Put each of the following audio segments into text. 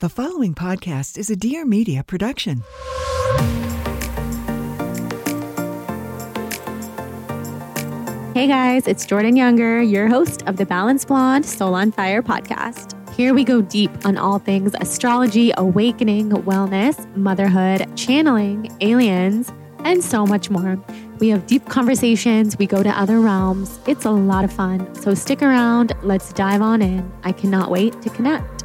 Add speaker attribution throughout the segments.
Speaker 1: The following podcast is a Dear Media production.
Speaker 2: Hey guys, it's Jordan Younger, your host of the Balanced Blonde Soul on Fire podcast. Here we go deep on all things astrology, awakening, wellness, motherhood, channeling, aliens, and so much more. We have deep conversations, we go to other realms. It's a lot of fun. So stick around, let's dive on in. I cannot wait to connect.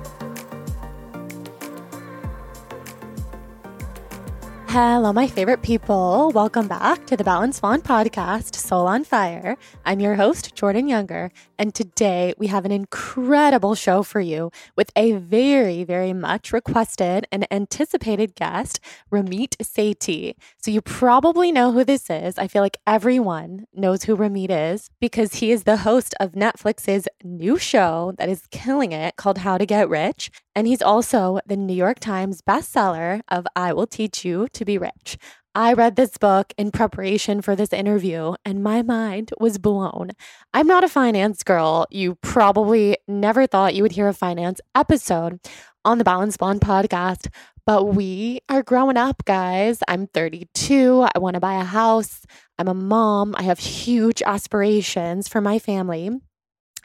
Speaker 2: Hello, my favorite people. Welcome back to the Balanced Blonde podcast, Soul on Fire. I'm your host, Jordan Younger, and today we have an incredible show for you with a very, very much requested and anticipated guest, Ramit Sethi. So you probably know who this is. I feel like everyone knows who Ramit is because he is the host of Netflix's new show that is killing it called How to Get Rich. And he's also the New York Times bestseller of I Will Teach You to Be Rich. I read this book in preparation for this interview and my mind was blown. I'm not a finance girl. You probably never thought you would hear a finance episode on the Balanced Blonde podcast, but we are growing up, guys. I'm 32. I want to buy a house. I'm a mom. I have huge aspirations for my family.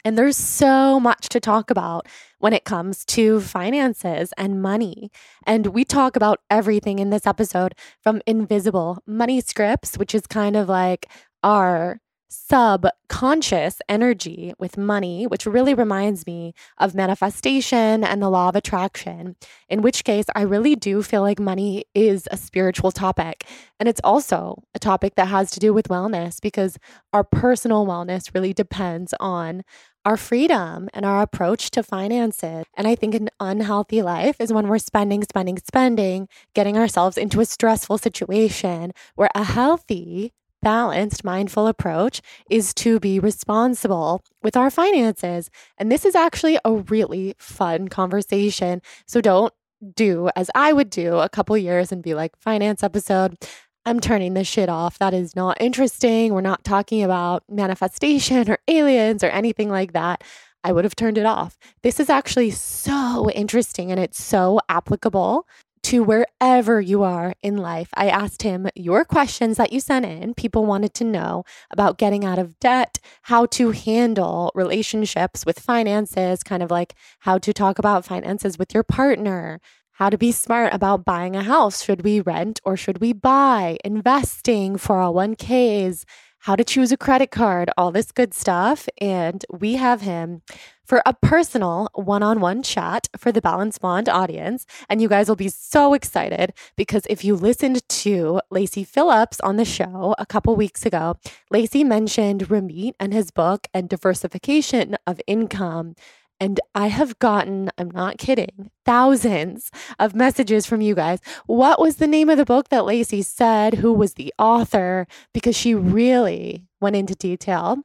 Speaker 2: And there's so much to talk about when it comes to finances and money. And we talk about everything in this episode from invisible money scripts, which is kind of like our subconscious energy with money, which really reminds me of manifestation and the law of attraction, in which case I really do feel like money is a spiritual topic. And it's also a topic that has to do with wellness because our personal wellness really depends on our freedom and our approach to finances. And I think an unhealthy life is when we're spending, spending, spending, getting ourselves into a stressful situation where a healthy, balanced, mindful approach is to be responsible with our finances. And this is actually a really fun conversation. So don't do as I would do a couple years and be like, finance episode. I'm turning this shit off. That is not interesting. We're not talking about manifestation or aliens or anything like that. I would have turned it off. This is actually so interesting and it's so applicable to wherever you are in life. I asked him your questions that you sent in. People wanted to know about getting out of debt, how to handle relationships with finances, kind of like how to talk about finances with your partner, how to be smart about buying a house. Should we rent or should we buy? Investing, 401ks, how to choose a credit card, all this good stuff. And we have him for a personal one on one chat for the Balanced Blonde audience. And you guys will be so excited because if you listened to Lacy Phillips on the show a couple weeks ago, Lacy mentioned Ramit and his book and diversification of income and I have gotten, I'm not kidding, thousands of messages from you guys. What was the name of the book that Lacy said? Who was the author? Because she really went into detail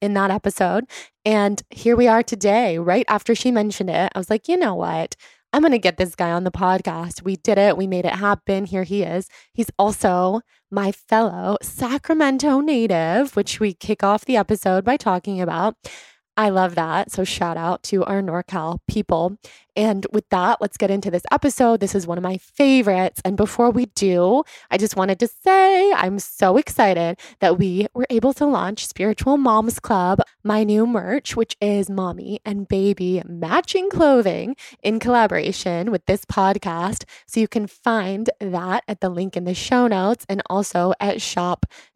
Speaker 2: in that episode. And here we are today, right after she mentioned it. I was like, you know what? I'm going to get this guy on the podcast. We did it. We made it happen. Here he is. He's also my fellow Sacramento native, which we kick off the episode by talking about. I love that. So, shout out to our NorCal people. And with that, let's get into this episode. This is one of my favorites. And before we do, I just wanted to say I'm so excited that we were able to launch Spiritual Moms Club, my new merch, which is mommy and baby matching clothing in collaboration with this podcast. So you can find that at the link in the show notes and also at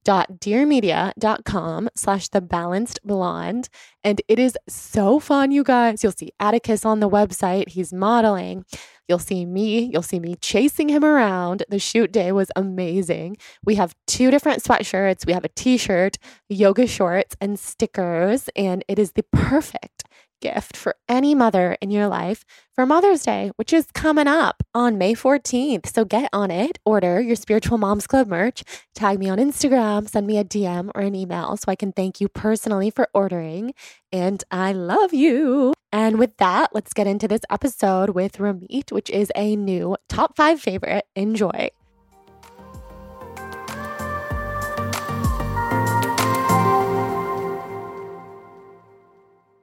Speaker 2: shop.dearmedia.com slash the balanced blonde. And it is so fun, you guys. You'll see Atticus on the website he's modeling. You'll see me, you'll see me chasing him around. The shoot day was amazing. We have two different sweatshirts, we have a t shirt, yoga shorts, and stickers, and it is the perfect
Speaker 3: gift for any mother in your life for Mother's Day, which is coming up on May 14th. So get on it, order your Spiritual Moms Club merch, tag me on Instagram, send me a DM or an email so I can thank you personally for ordering. And I love you. And with that, let's get into this episode with Ramit, which is a new top five favorite. Enjoy.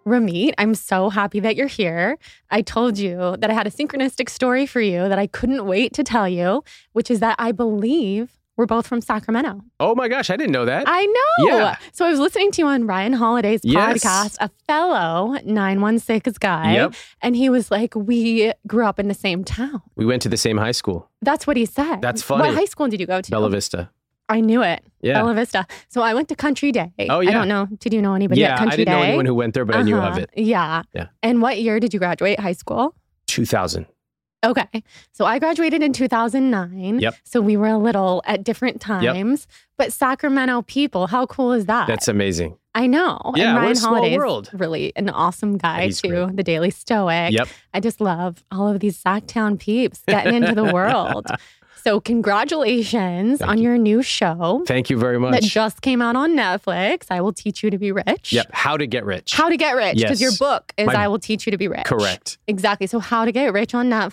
Speaker 3: Ramit, I'm so happy that you're here. I told you that I had a synchronistic story for you that I couldn't wait to tell you, which is that I believe we're both from Sacramento.
Speaker 4: Oh my gosh, I didn't know that.
Speaker 3: I know.
Speaker 4: Yeah.
Speaker 3: So I was listening to you on Ryan Holiday's
Speaker 4: Yes.
Speaker 3: podcast, a fellow 916 guy,
Speaker 4: Yep.
Speaker 3: and he was like, We grew up in the same town.
Speaker 4: We went to the same high school,
Speaker 3: That's what he said.
Speaker 4: That's funny.
Speaker 3: What high school did you go to?
Speaker 4: Bella Vista.
Speaker 3: I knew it.
Speaker 4: Yeah.
Speaker 3: Bella Vista. So I went to Country Day.
Speaker 4: Oh, yeah.
Speaker 3: I don't know. Did you know anybody
Speaker 4: yeah,
Speaker 3: at Country
Speaker 4: I didn't
Speaker 3: Day?
Speaker 4: know anyone who went there, but I knew of
Speaker 3: Uh-huh.
Speaker 4: it.
Speaker 3: Yeah.
Speaker 4: Yeah.
Speaker 3: And what year did you graduate high school?
Speaker 4: 2000.
Speaker 3: Okay. So I graduated in 2009.
Speaker 4: Yep.
Speaker 3: So we were a little at different times. But Sacramento people, how cool is that?
Speaker 4: That's amazing.
Speaker 3: I know.
Speaker 4: Yeah,
Speaker 3: and Ryan
Speaker 4: small
Speaker 3: Holiday's
Speaker 4: world.
Speaker 3: really an awesome guy
Speaker 4: He's
Speaker 3: too.
Speaker 4: great.
Speaker 3: The Daily Stoic.
Speaker 4: Yep.
Speaker 3: I just love all of these Sacktown peeps getting into the world. So congratulations
Speaker 4: Thank
Speaker 3: on
Speaker 4: you.
Speaker 3: your new show
Speaker 4: Thank you very much.
Speaker 3: that just came out on Netflix. I will teach you to be rich.
Speaker 4: Yep. How to get rich.
Speaker 3: How to get rich because your book is
Speaker 4: My-
Speaker 3: I will teach you to be rich.
Speaker 4: Correct.
Speaker 3: Exactly. So how to get rich on Netflix,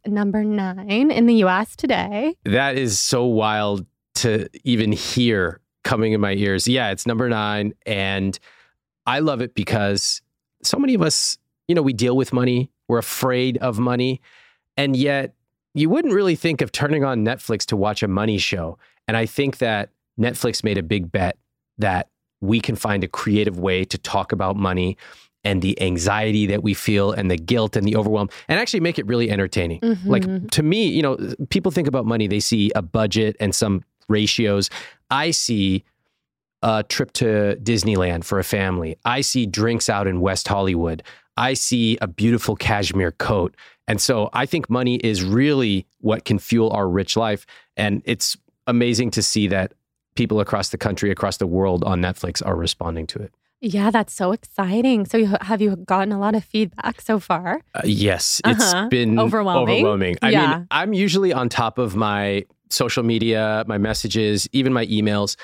Speaker 4: Mm-hmm.
Speaker 3: number 9 in the US today.
Speaker 4: That is so wild to even hear coming in my ears. Yeah, it's number nine. And I love it because so many of us, you know, we deal with money, we're afraid of money. And yet you wouldn't really think of turning on Netflix to watch a money show. And I think that Netflix made a big bet that we can find a creative way to talk about money and the anxiety that we feel and the guilt and the overwhelm and actually make it really entertaining. Like
Speaker 3: Mhm.
Speaker 4: to me, you know, people think about money, they see a budget and some ratios. I see a trip to Disneyland for a family. I see drinks out in West Hollywood. I see a beautiful cashmere coat. And so I think money is really what can fuel our rich life. And it's amazing to see that people across the country, across the world on Netflix are responding to it.
Speaker 3: Yeah, that's so exciting. So you, have you gotten a lot of feedback so far?
Speaker 4: Uh, yes, it's
Speaker 3: Uh-huh.
Speaker 4: been
Speaker 3: Overwhelming?
Speaker 4: overwhelming. I
Speaker 3: Yeah.
Speaker 4: mean, I'm usually on top of my social media, my messages, even my emails.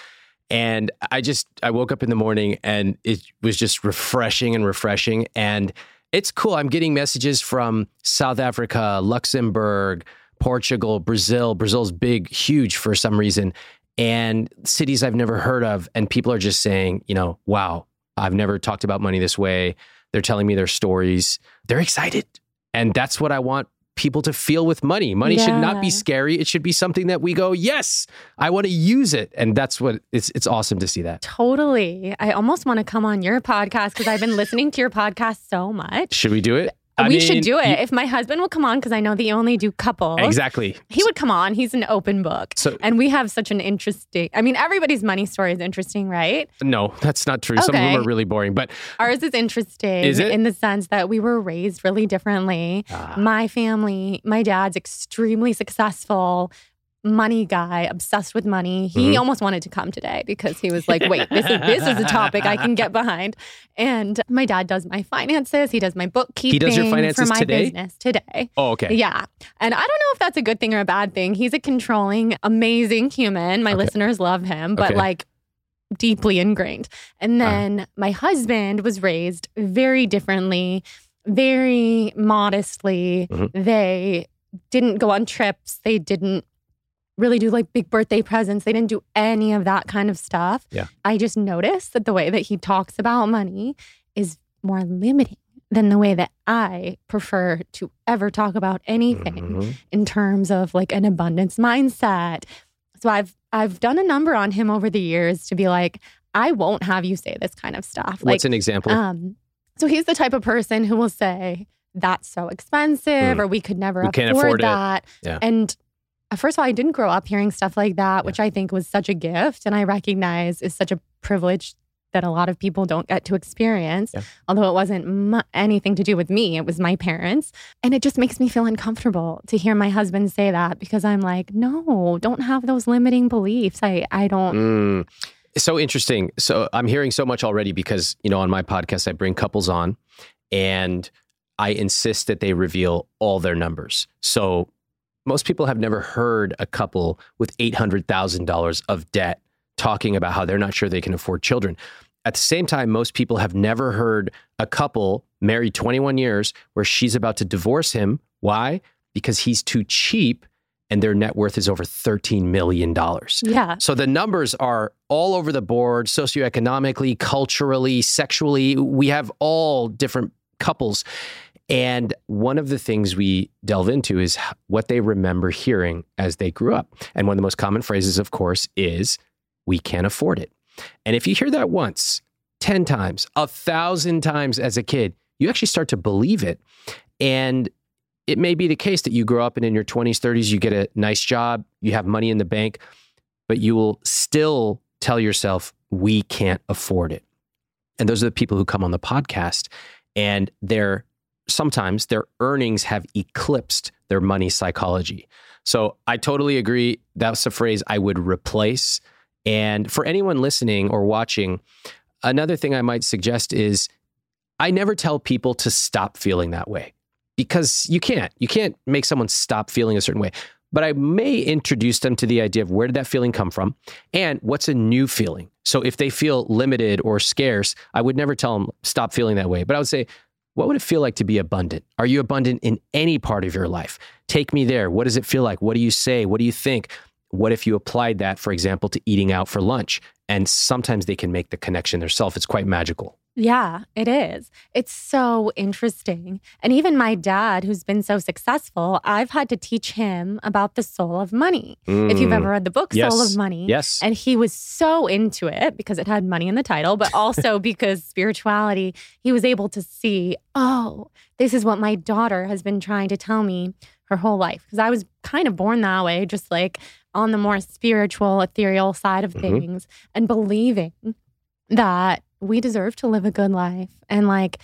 Speaker 4: And I just, I woke up in the morning and it was just refreshing and refreshing. And it's cool. I'm getting messages from South Africa, Luxembourg, Portugal, Brazil. Brazil's big, huge for some reason, and cities I've never heard of. And people are just saying, you know, wow, I've never talked about money this way. They're telling me their stories. They're excited. And that's what I want people to feel with money. Money should not be scary. It should be something that we go, yes, I want to use it. And that's what it's it's awesome to see that.
Speaker 3: Totally. I almost want to come on your podcast because I've been listening to your podcast so much.
Speaker 4: Should we do it? I
Speaker 3: we should do it.
Speaker 4: you-
Speaker 3: if my husband will come on, because I know you only do couples.
Speaker 4: exactly.
Speaker 3: He would come on. He's an open book.
Speaker 4: So
Speaker 3: And we have such an interesting, I mean, everybody's money story is interesting, right?
Speaker 4: no, that's not true. Some of them are really boring. But
Speaker 3: Ours is interesting
Speaker 4: Is it?
Speaker 3: in the sense that we were raised really differently.
Speaker 4: Ah.
Speaker 3: My family, my dad's extremely successful money guy, obsessed with money. He
Speaker 4: Mhm.
Speaker 3: almost wanted to come today because he was like, "Wait, this is this is a topic I can get behind." And my dad does my finances. He does my bookkeeping.
Speaker 4: He does your
Speaker 3: for
Speaker 4: finances
Speaker 3: my
Speaker 4: today?
Speaker 3: business today.
Speaker 4: oh, okay.
Speaker 3: Yeah. And I don't know if that's a good thing or a bad thing. He's a controlling, amazing human. My
Speaker 4: Okay.
Speaker 3: listeners love him, but
Speaker 4: Okay.
Speaker 3: like deeply ingrained. And then my husband was raised very differently, very modestly.
Speaker 4: Mhm.
Speaker 3: They didn't go on trips. They didn't really do like big birthday presents. They didn't do any of that kind of stuff.
Speaker 4: Yeah.
Speaker 3: I just noticed that the way that he talks about money is more limiting than the way that I prefer to ever talk about anything
Speaker 4: Mhm.
Speaker 3: in terms of like an abundance mindset. So I've I've done a number on him over the years to be like, I won't have you say this kind of stuff.
Speaker 4: What's
Speaker 3: like
Speaker 4: an example?
Speaker 3: um so he's the type of person who will say, That's so expensive,
Speaker 4: Mm.
Speaker 3: or we could never
Speaker 4: We
Speaker 3: afford,
Speaker 4: afford it."
Speaker 3: that.
Speaker 4: Yeah.
Speaker 3: And first of all, I didn't grow up hearing stuff like that, which I think was such a gift and I recognize is such a privilege that a lot of people don't get to experience.
Speaker 4: Yeah.
Speaker 3: Although it wasn't mu- anything to do with me, it was my parents. And it just makes me feel uncomfortable to hear my husband say that because I'm like, no, don't have those limiting beliefs. I, I don't.
Speaker 4: Mm. So interesting. So I'm hearing so much already because, you know, on my podcast, I bring couples on and I insist that they reveal all their numbers. So most people have never heard a couple with $800,000 of debt talking about how they're not sure they can afford children. At the same time, most people have never heard a couple married 21 years where she's about to divorce him. Why? Because he's too cheap and their net worth is over $13 million.
Speaker 3: Yeah.
Speaker 4: So the numbers are all over the board, socioeconomically, culturally, sexually. We have all different couples. And one of the things we delve into is what they remember hearing as they grew up. And one of the most common phrases, of course, is, we can't afford it. And if you hear that once, 10 times, a thousand times as a kid, you actually start to believe it. And it may be the case that you grow up and in your 20s, 30s, you get a nice job, you have money in the bank, but you will still tell yourself, we can't afford it. And those are the people who come on the podcast and they're sometimes their earnings have eclipsed their money psychology. So I totally agree. That's a phrase I would replace. And for anyone listening or watching, another thing I might suggest is I never tell people to stop feeling that way because you can't. You can't make someone stop feeling a certain way. But I may introduce them to the idea of where did that feeling come from and what's a new feeling. So if they feel limited or scarce, I would never tell them stop feeling that way. But I would say, what would it feel like to be abundant? Are you abundant in any part of your life? Take me there. What does it feel like? What do you say? What do you think? What if you applied that, for example, to eating out for lunch? And sometimes they can make the connection themselves. It's quite magical.
Speaker 3: Yeah, it is. It's so interesting. And even my dad, who's been so successful, I've had to teach him about the soul of money. Mm. If you've ever read the book
Speaker 4: yes.
Speaker 3: Soul of Money.
Speaker 4: Yes.
Speaker 3: And he was so into it because it had money in the title, but also because spirituality, he was able to see, oh, this is what my daughter has been trying to tell me her whole life. Because I was kind of born that way, just like on the more spiritual, ethereal side of mm-hmm. things and believing that we deserve to live a good life and like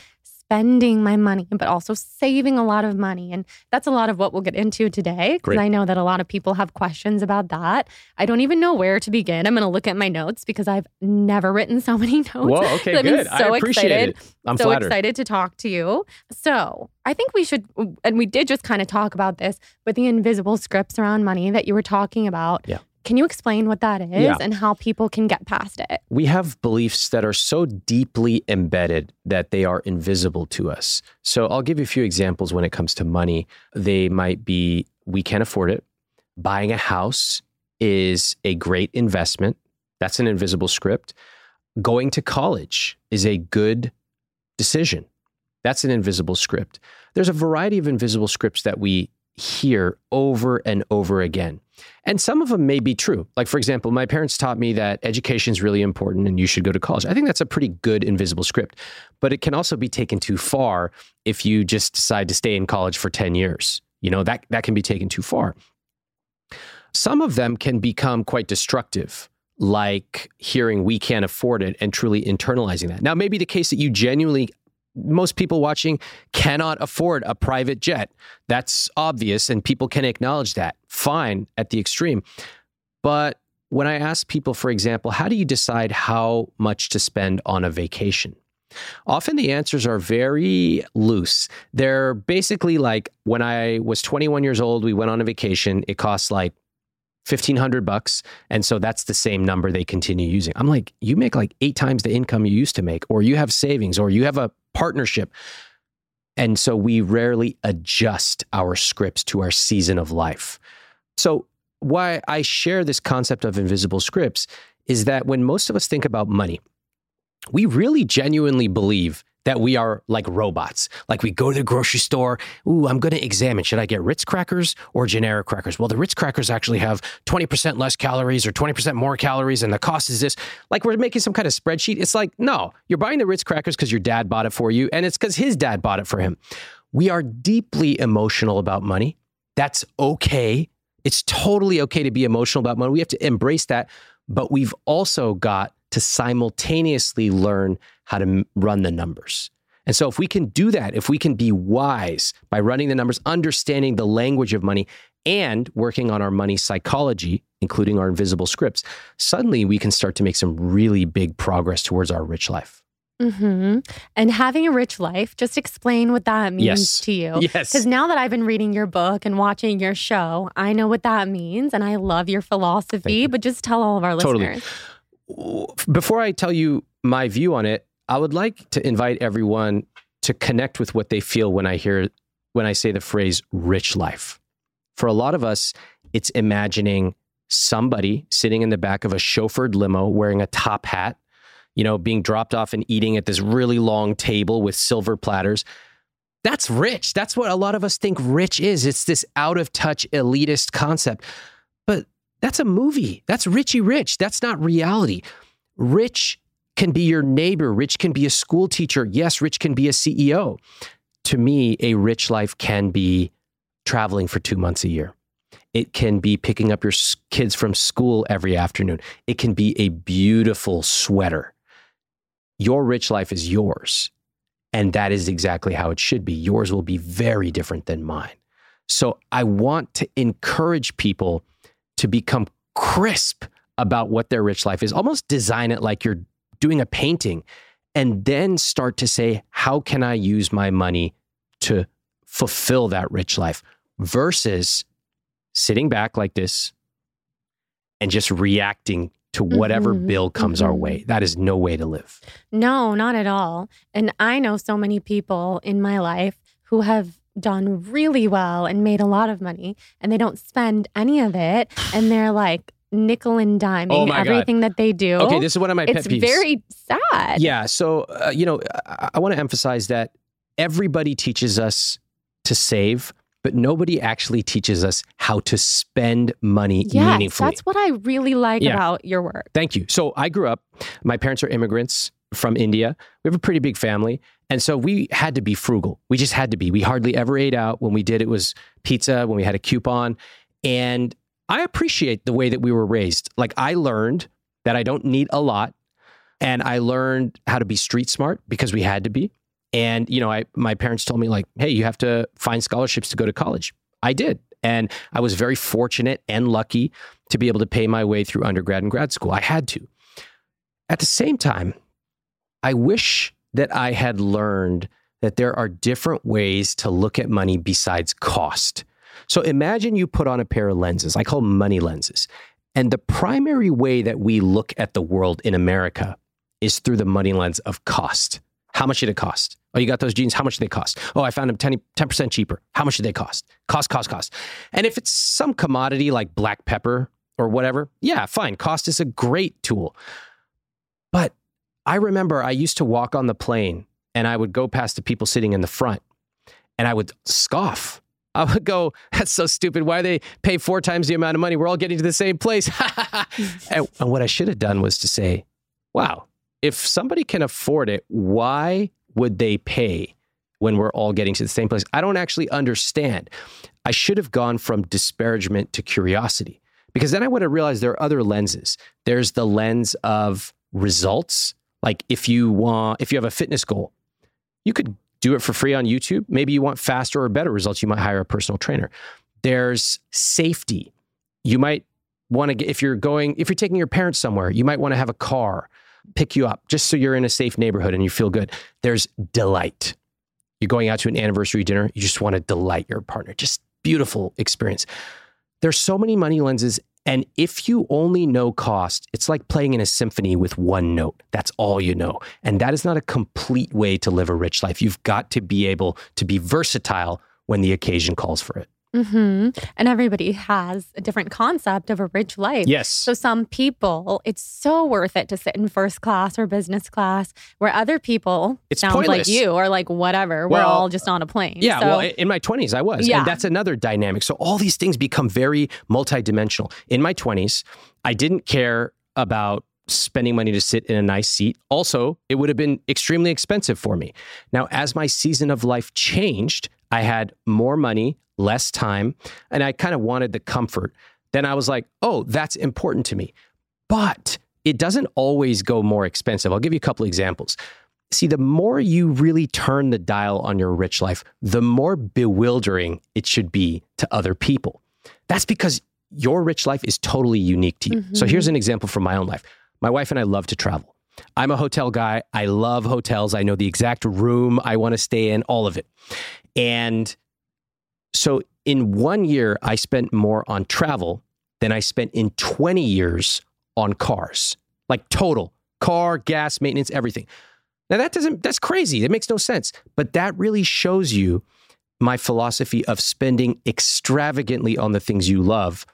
Speaker 3: spending my money, but also saving a lot of money. And that's a lot of what we'll get into today because I know that a lot of people have questions about that. I don't even know where to begin. I'm going to look at my notes because I've never written so many notes.
Speaker 4: Whoa, okay, good. So I appreciate excited, it. I'm
Speaker 3: so
Speaker 4: flattered.
Speaker 3: excited to talk to you. So I think we should, and we did just kind of talk about this, but the invisible scripts around money that you were talking about.
Speaker 4: Yeah.
Speaker 3: Can you explain what that is
Speaker 4: yeah.
Speaker 3: and how people can get past it?
Speaker 4: We have beliefs that are so deeply embedded that they are invisible to us. So I'll give you a few examples when it comes to money. They might be we can't afford it. Buying a house is a great investment. That's an invisible script. Going to college is a good decision. That's an invisible script. There's a variety of invisible scripts that we hear over and over again. And some of them may be true. Like, for example, my parents taught me that education is really important and you should go to college. I think that's a pretty good invisible script, but it can also be taken too far if you just decide to stay in college for 10 years. You know, that, that can be taken too far. Some of them can become quite destructive, like hearing we can't afford it and truly internalizing that. Now, maybe the case that you genuinely most people watching cannot afford a private jet. That's obvious, and people can acknowledge that. Fine at the extreme. But when I ask people, for example, how do you decide how much to spend on a vacation? Often the answers are very loose. They're basically like when I was 21 years old, we went on a vacation. It costs like 1500 bucks and so that's the same number they continue using i'm like you make like eight times the income you used to make or you have savings or you have a partnership. And so we rarely adjust our scripts to our season of life. So why i share this concept of invisible scripts is that when most of us think about money we really genuinely believe that we are like robots. Like we go to the grocery store. Ooh, I'm going to examine should I get Ritz crackers or generic crackers? Well, the Ritz crackers actually have 20% less calories or 20% more calories, and the cost is this. Like we're making some kind of spreadsheet. It's like, no, you're buying the Ritz crackers because your dad bought it for you, and it's because his dad bought it for him. We are deeply emotional about money. That's okay. It's totally okay to be emotional about money. We have to embrace that. But we've also got to simultaneously learn how to run the numbers. And so, if we can do that, if we can be wise by running the numbers, understanding the language of money, and working on our money psychology, including our invisible scripts, suddenly we can start to make some really big progress towards our rich life.
Speaker 2: hmm And having a rich life, just explain what that means
Speaker 4: Yes.
Speaker 2: to you.
Speaker 4: Yes.
Speaker 2: Because now that I've been reading your book and watching your show, I know what that means and I love your philosophy,
Speaker 4: you.
Speaker 2: but just tell all of our
Speaker 4: Totally.
Speaker 2: listeners.
Speaker 4: Before I tell you my view on it, I would like to invite everyone to connect with what they feel when I hear when I say the phrase rich life. For a lot of us, it's imagining somebody sitting in the back of a chauffeured limo wearing a top hat, you know, being dropped off and eating at this really long table with silver platters. That's rich. That's what a lot of us think rich is. It's this out of touch elitist concept. But that's a movie. That's Richie Rich. That's not reality. Rich can be your neighbor. Rich can be a school teacher. Yes, Rich can be a CEO. To me, a rich life can be traveling for two months a year. It can be picking up your kids from school every afternoon. It can be a beautiful sweater. Your rich life is yours. And that is exactly how it should be. Yours will be very different than mine. So I want to encourage people to become crisp about what their rich life is, almost design it like you're doing a painting, and then start to say, how can I use my money to fulfill that rich life versus sitting back like this and just reacting to whatever
Speaker 2: Mhm,
Speaker 4: bill comes our
Speaker 2: mhm.
Speaker 4: way. That is no way to live.
Speaker 2: No, not at all. And I know so many people in my life who have done really well and made a lot of money and they don't spend any of it and they're like nickel and diming
Speaker 4: Oh my God.
Speaker 2: everything that they do.
Speaker 4: Okay, this is one of my pet
Speaker 2: it's
Speaker 4: peeves.
Speaker 2: very sad.
Speaker 4: Yeah. So, uh, you know, I, I want to emphasize that everybody teaches us to save, but nobody actually teaches us how to spend money
Speaker 2: Yes,
Speaker 4: meaningfully.
Speaker 2: that's what I really like
Speaker 4: Yeah.
Speaker 2: about your work.
Speaker 4: Thank you. So, I grew up, my parents are immigrants from India. We have a pretty big family. And so we had to be frugal. We just had to be. We hardly ever ate out. When we did, it was pizza, when we had a coupon. And I appreciate the way that we were raised. Like, I learned that I don't need a lot. And I learned how to be street smart because we had to be. And, you know, I, my parents told me, like, hey, you have to find scholarships to go to college. I did. And I was very fortunate and lucky to be able to pay my way through undergrad and grad school. I had to. At the same time, I wish that I had learned that there are different ways to look at money besides cost. So imagine you put on a pair of lenses. I call money lenses. And the primary way that we look at the world in America is through the money lens of cost. How much did it cost? Oh, you got those jeans? How much did they cost? Oh, I found them 10, 10% cheaper. How much did they cost? Cost, cost, cost. And if it's some commodity like black pepper or whatever, yeah, fine. Cost is a great tool. But I remember I used to walk on the plane and I would go past the people sitting in the front and I would scoff. I would go, that's so stupid. Why they pay four times the amount of money? We're all getting to the same place. and, and what I should have done was to say, wow, if somebody can afford it, why would they pay when we're all getting to the same place? I don't actually understand. I should have gone from disparagement to curiosity because then I would have realized there are other lenses. There's the lens of results. Like if you want, if you have a fitness goal, you could do it for free on YouTube. Maybe you want faster or better results. You might hire a personal trainer. There's safety. You might want to get, if you're going, if you're taking your parents somewhere, you might want to have a car pick you up just so you're in a safe neighborhood and you feel good. There's delight. You're going out to an anniversary dinner, you just want to delight your partner. Just beautiful experience. There's so many money lenses. And if you only know cost, it's like playing in a symphony with one note. That's all you know. And that is not a complete way to live a rich life. You've got to be able to be versatile when the occasion calls for it.
Speaker 2: Hmm And everybody has a different concept of a rich life.
Speaker 4: Yes.
Speaker 2: So some people, it's so worth it to sit in first class or business class, where other people
Speaker 4: It's
Speaker 2: sound
Speaker 4: pointless.
Speaker 2: like you are like whatever. We're all just on a plane.
Speaker 4: Yeah,
Speaker 2: So,
Speaker 4: well, in my 20s, I was.
Speaker 2: Yeah.
Speaker 4: And that's another dynamic. So all these things become very multidimensional. In my 20s, I didn't care about spending money to sit in a nice seat. Also, it would have been extremely expensive for me. Now, as my season of life changed, I had more money, less time, and I kind of wanted the comfort. Then I was like, oh, that's important to me. But it doesn't always go more expensive. I'll give you a couple examples. See, the more you really turn the dial on your rich life, the more bewildering it should be to other people. That's because your rich life is totally unique to you. So
Speaker 2: Mhm.
Speaker 4: here's an example from my own life. My wife and I love to travel. I'm a hotel guy. I love hotels. I know the exact room I want to stay in, all of it. And so in one year, I spent more on travel than I spent in 20 years on cars, like total car, gas, maintenance, everything. Now that doesn't, that's crazy. That makes no sense. But that really shows you my philosophy of spending extravagantly on the things you love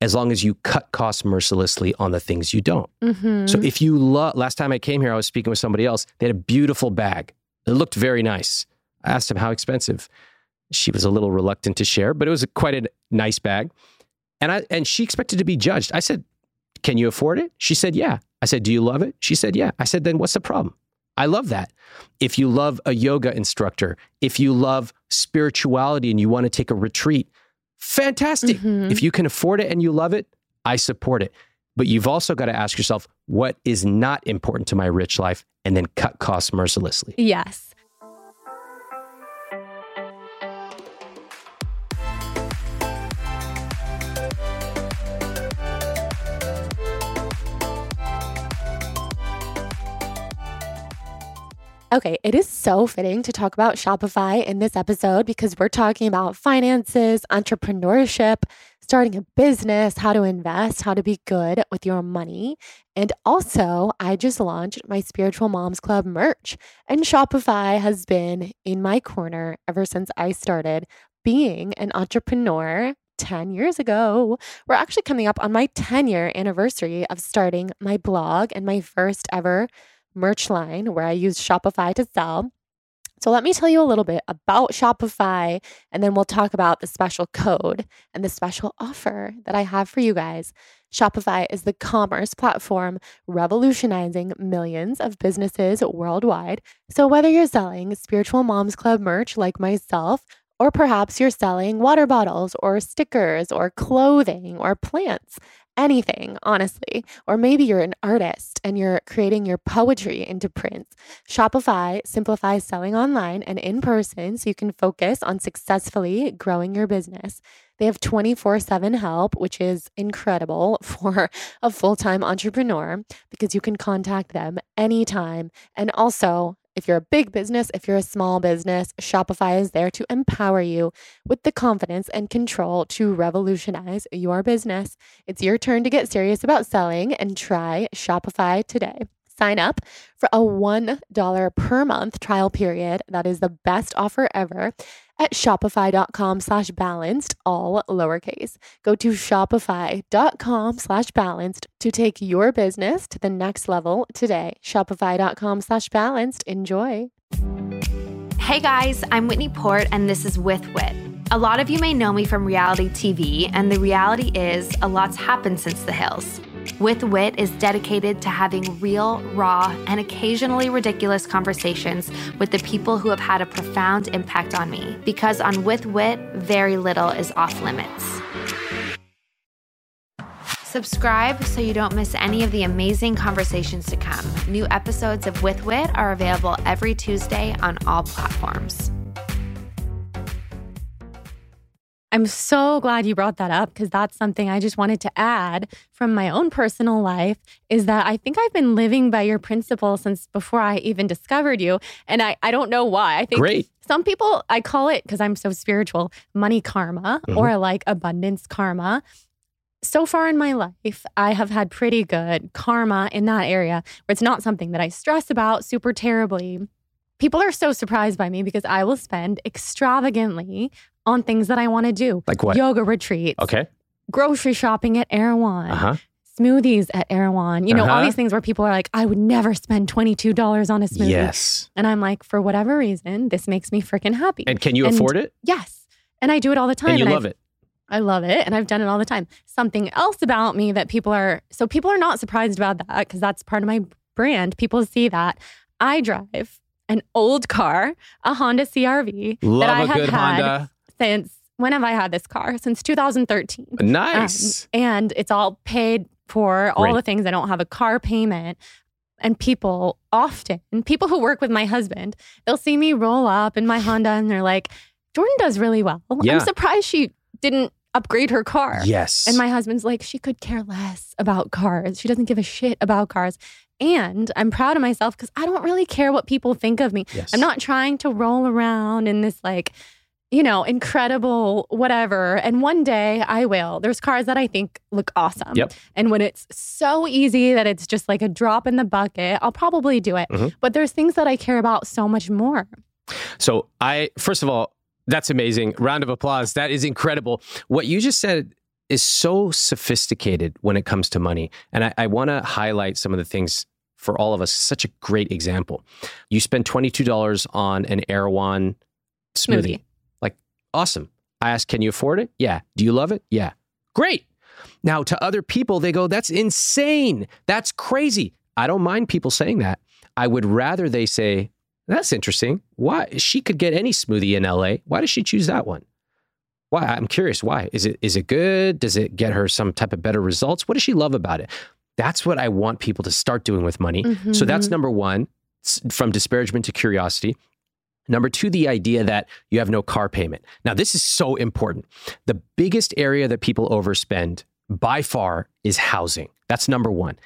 Speaker 4: as long as you cut costs mercilessly on the things you don't.
Speaker 2: Mhm.
Speaker 4: So if you love, last time I came here, I was speaking with somebody else. They had a beautiful bag. It looked very nice. I asked him how expensive. She was a little reluctant to share, but it was a, quite a nice bag. And I and she expected to be judged. I said, "Can you afford it?" She said, "Yeah." I said, "Do you love it?" She said, "Yeah." I said, "Then what's the problem?" I love that. If you love a yoga instructor, if you love spirituality and you want to take a retreat, fantastic.
Speaker 2: Mhm.
Speaker 4: If you can afford it and you love it, I support it. But you've also got to ask yourself, what is not important to my rich life? And then cut costs mercilessly.
Speaker 2: Yes. Okay, it is so fitting to talk about Shopify in this episode because we're talking about finances, entrepreneurship, starting a business, how to invest, how to be good with your money. And also, I just launched my Spiritual Moms Club merch, and Shopify has been in my corner ever since I started being an entrepreneur 10 years ago. We're actually coming up on my 10 year anniversary of starting my blog and my first ever merch line where I use Shopify to sell. So, let me tell you a little bit about Shopify, and then we'll talk about the special code and the special offer that I have for you guys. Shopify is the commerce platform revolutionizing millions of businesses worldwide. So, whether you're selling Spiritual Moms Club merch like myself, or perhaps you're selling water bottles or stickers or clothing or plants, anything, honestly. Or maybe you're an artist and you're creating your poetry into prints. Shopify simplifies selling online and in person so you can focus on successfully growing your business. They have 24 7 help, which is incredible for a full time entrepreneur because you can contact them anytime. And also, if you're a big business, if you're a small business, Shopify is there to empower you with the confidence and control to revolutionize your business. It's your turn to get serious about selling and try Shopify today. Sign up for a $1 per month trial period. That is the best offer ever at shopify.com slash balanced, all lowercase. Go to shopify.com slash balanced to take your business to the next level today. Shopify.com slash balanced. Enjoy.
Speaker 5: Hey guys, I'm Whitney Port, and this is With Wit. A lot of you may know me from reality TV, and the reality is a lot's happened since the hills. With Wit is dedicated to having real, raw, and occasionally ridiculous conversations with the people who have had a profound impact on me. Because on With Wit, very little is off limits. Subscribe so you don't miss any of the amazing conversations to come. New episodes of With Wit are available every Tuesday on all platforms.
Speaker 2: I'm so glad you brought that up because that's something I just wanted to add from my own personal life is that I think I've been living by your principle since before I even discovered you. And I, I don't know why. I think
Speaker 4: Great.
Speaker 2: some people, I call it because I'm so spiritual, money karma
Speaker 4: Mhm.
Speaker 2: or like abundance karma. So far in my life, I have had pretty good karma in that area where it's not something that I stress about super terribly. People are so surprised by me because I will spend extravagantly on things that I want to do.
Speaker 4: Like what?
Speaker 2: Yoga retreats,
Speaker 4: Okay.
Speaker 2: grocery shopping at Erewhon,
Speaker 4: Uh huh.
Speaker 2: smoothies at Erewhon. You know, all
Speaker 4: Uh-huh.
Speaker 2: these things where people are like, I would never spend $22 on a smoothie.
Speaker 4: Yes.
Speaker 2: And I'm like, for whatever reason, this makes me freaking happy.
Speaker 4: And can you
Speaker 2: And-
Speaker 4: afford it?
Speaker 2: yes. And I do it all the time.
Speaker 4: And you
Speaker 2: I've-
Speaker 4: love it.
Speaker 2: I love it. And I've done it all the time. Something else about me that people are, so people are not surprised about that because that's part of my brand. People see that I drive an old car, a Honda CRV
Speaker 4: Love
Speaker 2: that I
Speaker 4: a
Speaker 2: have
Speaker 4: good
Speaker 2: had
Speaker 4: Honda.
Speaker 2: Since, when have I had this car? Since 2013.
Speaker 4: Nice.
Speaker 2: Um, and it's all paid for all
Speaker 4: Great.
Speaker 2: the things. I don't have a car payment. And people often, and people who work with my husband, they'll see me roll up in my Honda and they're like, Jordan does really well.
Speaker 4: Yeah.
Speaker 2: I'm surprised she didn't upgrade her car.
Speaker 4: yes.
Speaker 2: And my husband's like, she could care less about cars. She doesn't give a shit about cars.
Speaker 3: And I'm proud of myself because I don't really care what people think of me.
Speaker 4: Yes.
Speaker 3: I'm not trying to roll around in this like, you know, incredible whatever. And one day I will. There's cars that I think look awesome.
Speaker 4: Yep.
Speaker 3: And when it's so easy that it's just like a drop in the bucket, I'll probably do it.
Speaker 4: Mhm.
Speaker 3: But there's things that I care about so much more.
Speaker 4: So I first of all, that's amazing. Round of applause. That is incredible. What you just said is so sophisticated when it comes to money. And I, I want to highlight some of the things for all of us. Such a great example. You spend $22 on an Erewhon smoothie.
Speaker 3: Smoothie.
Speaker 4: Awesome. I ask, can you afford it? Yeah. Do you love it? Yeah. Great. Now, to other people, they go, that's insane. That's crazy. I don't mind people saying that. I would rather they say, that's interesting. Why? She could get any smoothie in LA. Why does she choose that one? Why? I'm curious. Why? Is it is it good? Does it get her some type of better results? What does she love about it? That's what I want people to start doing with money. So that's
Speaker 3: Mhm.
Speaker 4: number one, from disparagement to curiosity. Number two, the idea that you have no car payment. Now, this is so important. The biggest area that people overspend by far is housing. That's number one.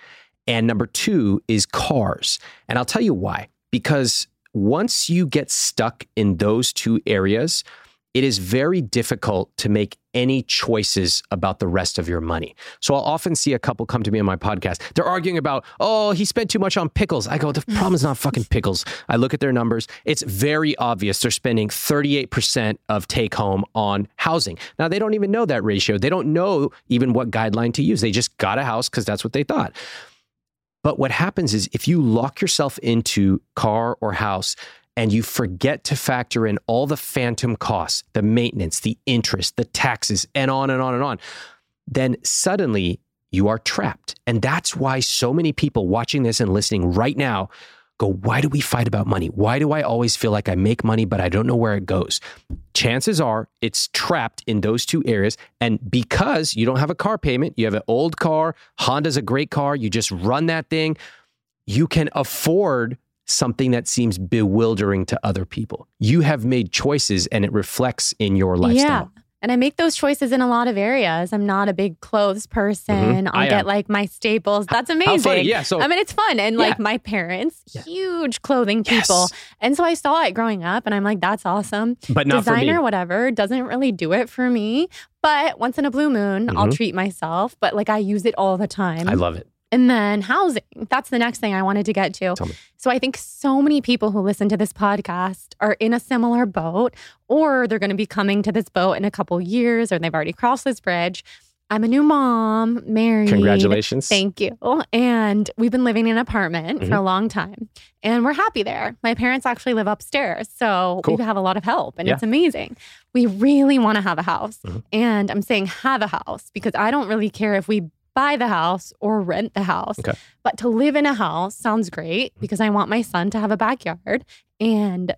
Speaker 4: And number two is cars. And I'll tell you why. Because once you get stuck in those two areas, it is very difficult to make any choices about the rest of your money. So I'll often see a couple come to me on my podcast. They're arguing about, oh, he spent too much on pickles. I go, the problem is not fucking pickles. I look at their numbers. It's very obvious they're spending 38% of take home on housing. Now, they don't even know that ratio. They don't know even what guideline to use. They just got a house because that's what they thought. But what happens is if you lock yourself into car or house and you forget to factor in all the phantom costs, the maintenance, the interest, the taxes, and on and on and on, then suddenly you are trapped. And that's why so many people watching this and listening right now go, Why do we fight about money? Why do I always feel like I make money, but I don't know where it goes? Chances are it's trapped in those two areas. And because you don't have a car payment, you have an old car, Honda's a great car, you just run that thing, you can afford something that seems bewildering to other people. You have made choices and it reflects in your lifestyle.
Speaker 3: Yeah. And I make those choices in a lot of areas. I'm not a big clothes person.
Speaker 4: Mhm.
Speaker 3: I'll
Speaker 4: I
Speaker 3: get like my staples. That's amazing.
Speaker 4: Yeah. So
Speaker 3: I mean, it's fun. And like my parents,
Speaker 4: Yeah.
Speaker 3: huge clothing people.
Speaker 4: Yes.
Speaker 3: And so I saw it growing up and I'm like, that's awesome.
Speaker 4: but not
Speaker 3: Designer, whatever, doesn't really do it for me. But once in a blue moon, I'll
Speaker 4: Mhm.
Speaker 3: treat myself. But like I use it all the time.
Speaker 4: I love it.
Speaker 3: And then housing. That's the next thing I wanted to get to. So I think so many people who listen to this podcast are in a similar boat, or they're going to be coming to this boat in a couple years, or they've already crossed this bridge. I'm a new mom, married.
Speaker 4: Congratulations.
Speaker 3: Thank you. And we've been living in an apartment for
Speaker 4: Mm-hmm.
Speaker 3: a long time, and we're happy there. My parents actually live upstairs, so
Speaker 4: Cool.
Speaker 3: we have a lot of help, and
Speaker 4: Yeah.
Speaker 3: it's amazing. We really want to have a house,
Speaker 4: Mhm.
Speaker 3: and I'm saying have a house because I don't really care if we buy the house or rent the house.
Speaker 4: Okay. Mm-hmm.
Speaker 3: But to live in a house sounds great because I want my son to have a backyard, and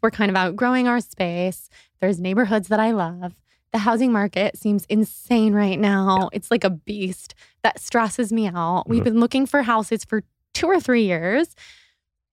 Speaker 3: we're kind of outgrowing our space. There's neighborhoods that I love. The housing market seems insane right now. It's like a beast that stresses me out. We've
Speaker 4: Mhm.
Speaker 3: been looking for houses for two or three years.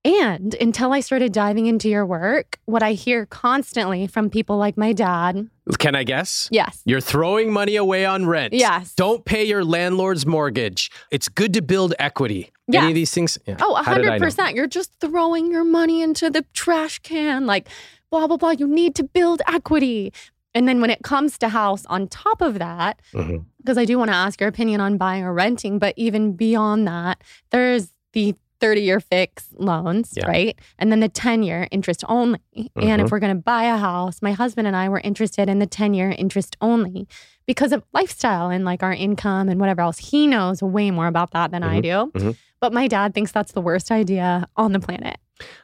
Speaker 3: And until I started diving into your work, what I hear constantly from people like my dad
Speaker 4: Can I guess?
Speaker 3: yes,
Speaker 4: You're throwing money away on rent.
Speaker 3: yes.
Speaker 4: Don't pay your landlord's mortgage. It's good to build equity. Any
Speaker 3: Yeah.
Speaker 4: of these things? Yeah.
Speaker 3: Oh, a
Speaker 4: How did I
Speaker 3: hundred
Speaker 4: know?
Speaker 3: percent. You're just throwing your money into the trash can, like blah blah blah. You need to build equity. And then when it comes to house, on top of that,
Speaker 4: mm-hmm.
Speaker 3: because I do want to ask your opinion on buying or renting, but even beyond that, there's the 30 year fix loans,
Speaker 4: Yeah.
Speaker 3: right? And then the 10 year interest only. And
Speaker 4: Mhm.
Speaker 3: if we're going to buy a house, my husband and I were interested in the 10 year interest only because of lifestyle and like our income and whatever else. He knows way more about that than I do.
Speaker 4: mhm.
Speaker 3: But my dad thinks that's the worst idea on the planet.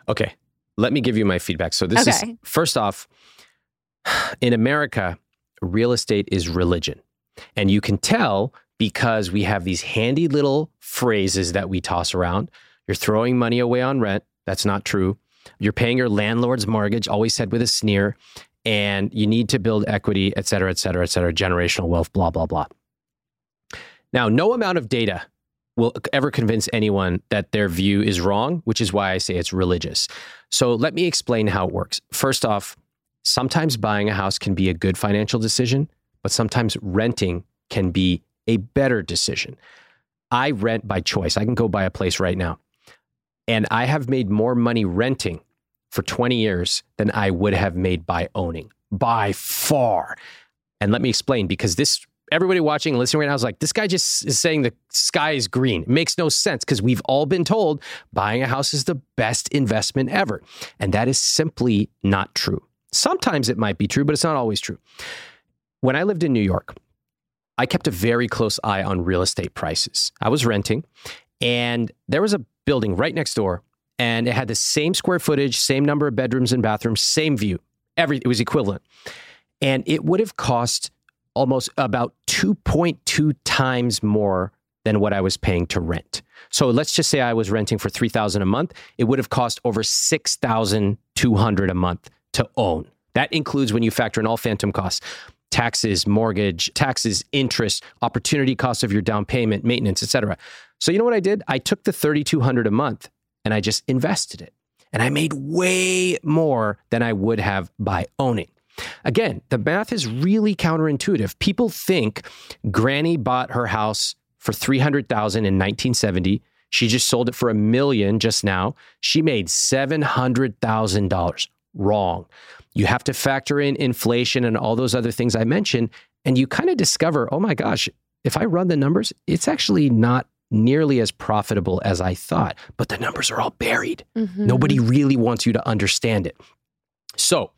Speaker 4: Okay. Let me give you my feedback. So this is first off, in America, real estate is religion. And you can tell because we have these handy little phrases that we toss around. You're throwing money away on rent. That's not true. You're paying your landlord's mortgage, always said with a sneer. And you need to build equity, et cetera, et cetera, et cetera, generational wealth, blah, blah, blah. Now, no amount of data will ever convince anyone that their view is wrong, which is why I say it's religious. So let me explain how it works. First off, sometimes buying a house can be a good financial decision, but sometimes renting can be a better decision. I rent by choice. I can go buy a place right now. And I have made more money renting for 20 years than I would have made by owning by far. And let me explain because this everybody watching and listening right now is like, this guy just is saying the sky is green. It makes no sense because we've all been told buying a house is the best investment ever. And that is simply not true. Sometimes it might be true, but it's not always true. When I lived in New York, I kept a very close eye on real estate prices. I was renting, and there was a building right next door, and it had the same square footage, same number of bedrooms and bathrooms, same view. Every it was equivalent, and it would have cost almost about 2.2 times more than what I was paying to rent. So let's just say I was renting for 3000 a month, it would have cost over 6200 a month to own. That includes when you factor in all phantom costs taxes, mortgage, taxes, interest, opportunity cost of your down payment, maintenance, etc. So you know what I did? I took the 3200 a month and I just invested it. And I made way more than I would have by owning. Again, the math is really counterintuitive. People think Granny bought her house for 300,000 in 1970. She just sold it for a million just now. She made $700,000. Wrong. You have to factor in inflation and all those other things I mentioned. And you kind of discover, oh my gosh, if I run the numbers, it's actually not nearly as profitable as I thought. But the numbers are all buried.
Speaker 2: Mhm.
Speaker 4: Nobody really wants you to understand it. So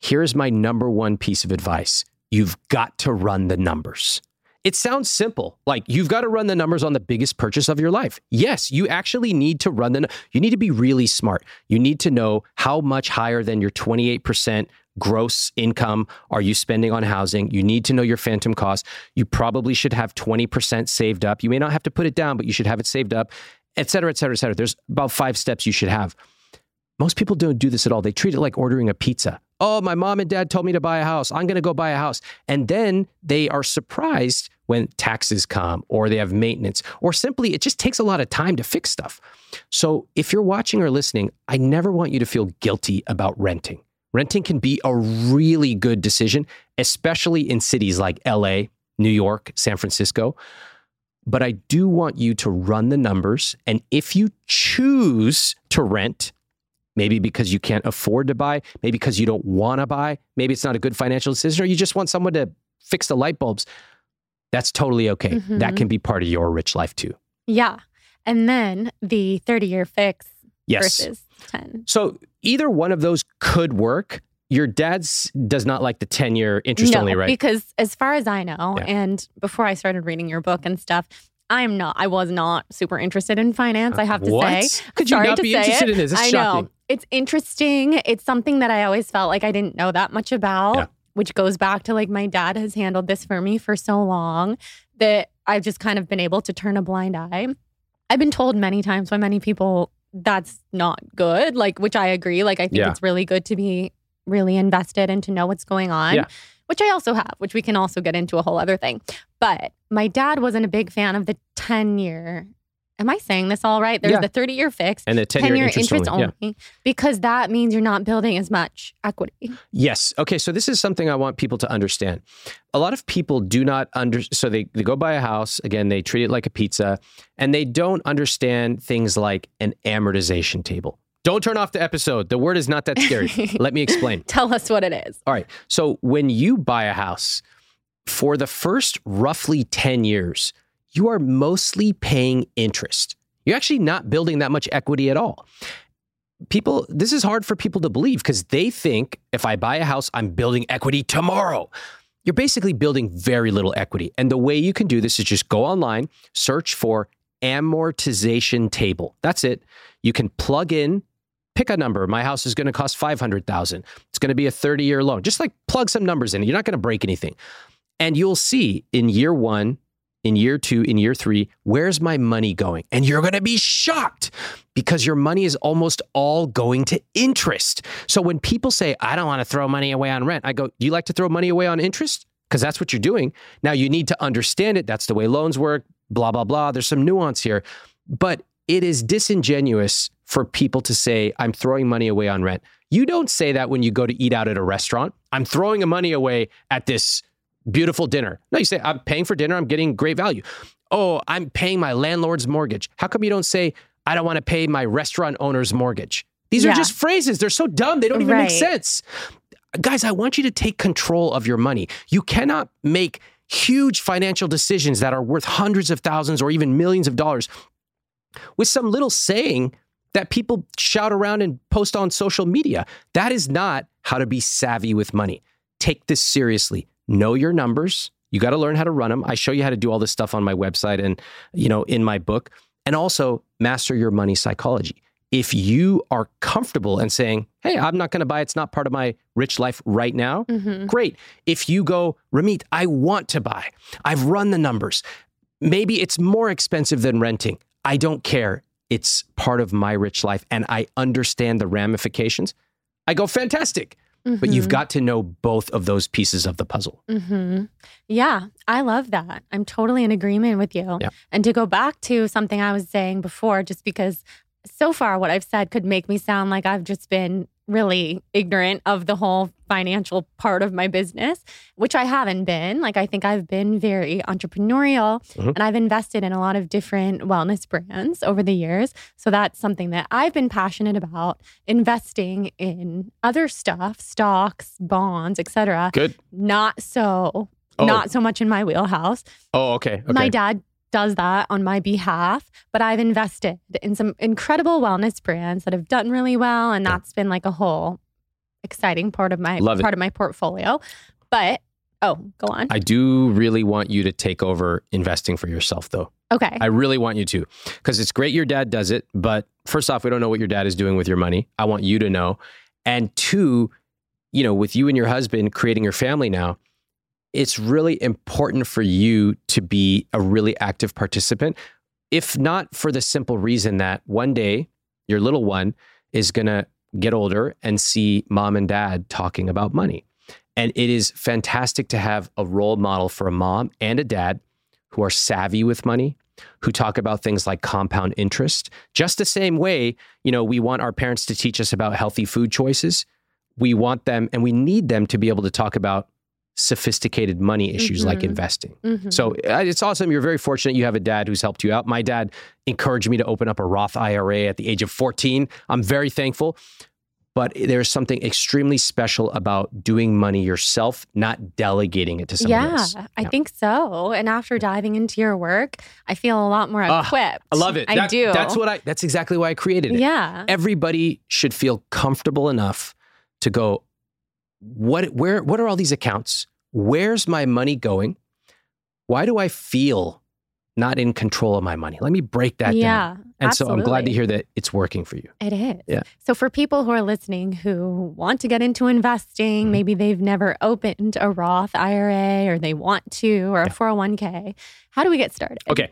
Speaker 4: here's my number one piece of advice you've got to run the numbers. It sounds simple. Like you've got to run the numbers on the biggest purchase of your life. Yes, you actually need to run the you need to be really smart. You need to know how much higher than your 28% gross income are you spending on housing? You need to know your phantom costs. You probably should have 20% saved up. You may not have to put it down, but you should have it saved up, et cetera, et cetera, et cetera. There's about five steps you should have. Most people don't do this at all. They treat it like ordering a pizza. Oh, my mom and dad told me to buy a house. I'm going to go buy a house. And then they are surprised when taxes come or they have maintenance or simply it just takes a lot of time to fix stuff. So if you're watching or listening, I never want you to feel guilty about renting. Renting can be a really good decision, especially in cities like LA, New York, San Francisco. But I do want you to run the numbers. And if you choose to rent, maybe because you can't afford to buy, maybe because you don't want to buy, maybe it's not a good financial decision, or you just want someone to fix the light bulbs, that's totally okay.
Speaker 2: Mhm.
Speaker 4: That can be part of your rich life too.
Speaker 2: Yeah. And then the 30 year fix
Speaker 4: Yes.
Speaker 2: versus 10.
Speaker 4: So either one of those could work. Your dad's does not like the 10 year interest
Speaker 2: no,
Speaker 4: only, right?
Speaker 2: Because as far as I know,
Speaker 4: Yeah.
Speaker 2: and before I started reading your book and stuff, I'm not, I was not super interested in finance, I uh, have to
Speaker 4: what?
Speaker 2: say.
Speaker 4: Could you
Speaker 2: Sorry
Speaker 4: not
Speaker 2: to
Speaker 4: be interested
Speaker 2: it.
Speaker 4: in this? It's
Speaker 2: I
Speaker 4: shocking.
Speaker 2: know. It's interesting. It's something that I always felt like I didn't know that much about,
Speaker 4: Yeah.
Speaker 2: which goes back to like my dad has handled this for me for so long that I've just kind of been able to turn a blind eye. I've been told many times by many people that's not good, like, which I agree. Like, I think
Speaker 4: Yeah.
Speaker 2: it's really good to be really invested and to know what's going on,
Speaker 4: Yeah.
Speaker 2: which I also have, which we can also get into a whole other thing. But my dad wasn't a big fan of the 10 year. Am I saying this all right? There's
Speaker 4: Yeah.
Speaker 2: the 30 year fix
Speaker 4: And the 10 year interest, only. Yeah.
Speaker 2: because that means you're not building as much equity.
Speaker 4: Yes. Okay. So this is something I want people to understand. A lot of people do not under so they, they go buy a house, again, they treat it like a pizza, and they don't understand things like an amortization table. Don't turn off the episode. The word is not that scary. Let me explain.
Speaker 2: Tell us what it is.
Speaker 4: All right. So when you buy a house, for the first roughly 10 years, you are mostly paying interest. You're actually not building that much equity at all. People, this is hard for people to believe because they think if I buy a house, I'm building equity tomorrow. You're basically building very little equity. And the way you can do this is just go online, search for amortization table. That's it. You can plug in pick a number. My house is going to cost 500,000. It's going to be a 30-year loan. Just like plug some numbers in. You're not going to break anything. And you'll see in year 1, in year 2, in year 3, where's my money going? And you're going to be shocked because your money is almost all going to interest. So when people say, "I don't want to throw money away on rent." I go, "Do you like to throw money away on interest?" Because that's what you're doing. Now you need to understand it. That's the way loans work, blah blah blah. There's some nuance here. But it is disingenuous for people to say, I'm throwing money away on rent. You don't say that when you go to eat out at a restaurant. I'm throwing money away at this beautiful dinner. No, you say, I'm paying for dinner. I'm getting great value. Oh, I'm paying my landlord's mortgage. How come you don't say, I don't want to pay my restaurant owner's mortgage. These are
Speaker 3: Yeah.
Speaker 4: just phrases. They're so dumb. They don't even make sense. Guys, I want you to take control of your money. You cannot make huge financial decisions that are worth hundreds of thousands or even millions of dollars with some little saying that people shout around and post on social media. That is not how to be savvy with money. Take this seriously. Know your numbers. You got to learn how to run them. I show you how to do all this stuff on my website and, you know, in my book. And also master your money psychology. If you are comfortable and saying, "Hey, I'm not going to buy it's not part of my rich life right now."
Speaker 3: Mhm.
Speaker 4: Great. If you go, Ramit, I want to buy. I've run the numbers. Maybe it's more expensive than renting. I don't care. It's part of my rich life and I understand the ramifications. I go, fantastic. But you've
Speaker 3: Mhm.
Speaker 4: got to know both of those pieces of the puzzle.
Speaker 3: hmm Yeah, I love that. I'm totally in agreement with you.
Speaker 4: Yeah.
Speaker 3: And to go back to something I was saying before, just because so far what I've said could make me sound like I've just been really ignorant of the whole financial part of my business, which I haven't been. Like, I think I've been very entrepreneurial
Speaker 4: Mhm.
Speaker 3: and I've invested in a lot of different wellness brands over the years. So that's something that I've been passionate about investing in other stuff, stocks, bonds, etc
Speaker 4: Good.
Speaker 3: not so
Speaker 4: Oh.
Speaker 3: not so much in my wheelhouse.
Speaker 4: Oh, okay. okay.
Speaker 3: My dad does that on my behalf, but I've invested in some incredible wellness brands that have done really well and that's been like a whole exciting part of my
Speaker 4: Love it.
Speaker 3: part of my portfolio. But oh, go on.
Speaker 4: I do really want you to take over investing for yourself, though.
Speaker 3: okay.
Speaker 4: I really want you to, because it's great your dad does it. But first off, we don't know what your dad is doing with your money. I want you to know. And two, you know, with you and your husband creating your family now, it's really important for you to be a really active participant, if not for the simple reason that one day your little one is going to get older and see mom and dad talking about money. And it is fantastic to have a role model for a mom and a dad who are savvy with money, who talk about things like compound interest. Just the same way, you know, we want our parents to teach us about healthy food choices. We want them and we need them to be able to talk about sophisticated money issues like
Speaker 3: Mhm.
Speaker 4: investing.
Speaker 3: Mhm.
Speaker 4: So it's awesome. You're very fortunate you have a dad who's helped you out. My dad encouraged me to open up a Roth IRA at the age of 14. I'm very thankful. But there's something extremely special about doing money yourself, not delegating it to somebody
Speaker 3: yeah,
Speaker 4: else.
Speaker 3: I think so. And after diving into your work, I feel a lot more
Speaker 4: Ah,
Speaker 3: equipped.
Speaker 4: I love it.
Speaker 3: I
Speaker 4: That-
Speaker 3: do.
Speaker 4: That's what I that's exactly why I created it.
Speaker 3: Yeah.
Speaker 4: Everybody should feel comfortable enough to go, what where what are all these accounts? Where's my money going? Why do I feel not in control of my money? Let me break that
Speaker 3: yeah.
Speaker 4: down. And so I'm glad to hear that it's working for you.
Speaker 3: It is.
Speaker 4: Yeah.
Speaker 3: So for people who are listening who want to get into investing,
Speaker 4: Mhm.
Speaker 3: maybe they've never opened a Roth IRA or they want to or a
Speaker 4: Yeah.
Speaker 3: 401k, how do we get started?
Speaker 4: Okay.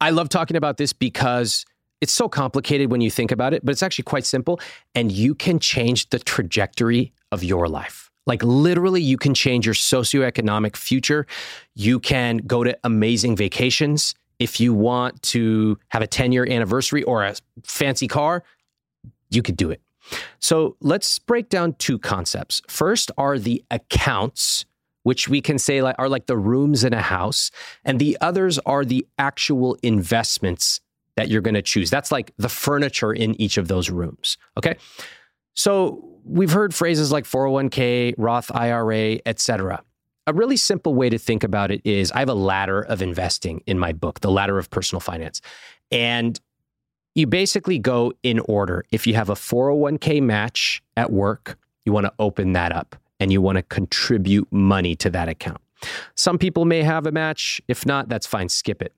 Speaker 4: I love talking about this because it's so complicated when you think about it, but it's actually quite simple. And you can change the trajectory of your life. Like literally, you can change your socioeconomic future. You can go to amazing vacations. If you want to have a 10 year anniversary or a fancy car, you could do it. So let's break down two concepts. First are the accounts, which we can say are like the rooms in a house, and the others are the actual investments that you're going to choose. That's like the furniture in each of those rooms. Okay. So we've heard phrases like 401k, Roth IRA, etc. A really simple way to think about it is I have a ladder of investing in my book, The Ladder of Personal Finance. And you basically go in order. If you have a 401k match at work, you want to open that up and you want to contribute money to that account. Some people may have a match. If not, that's fine, skip it.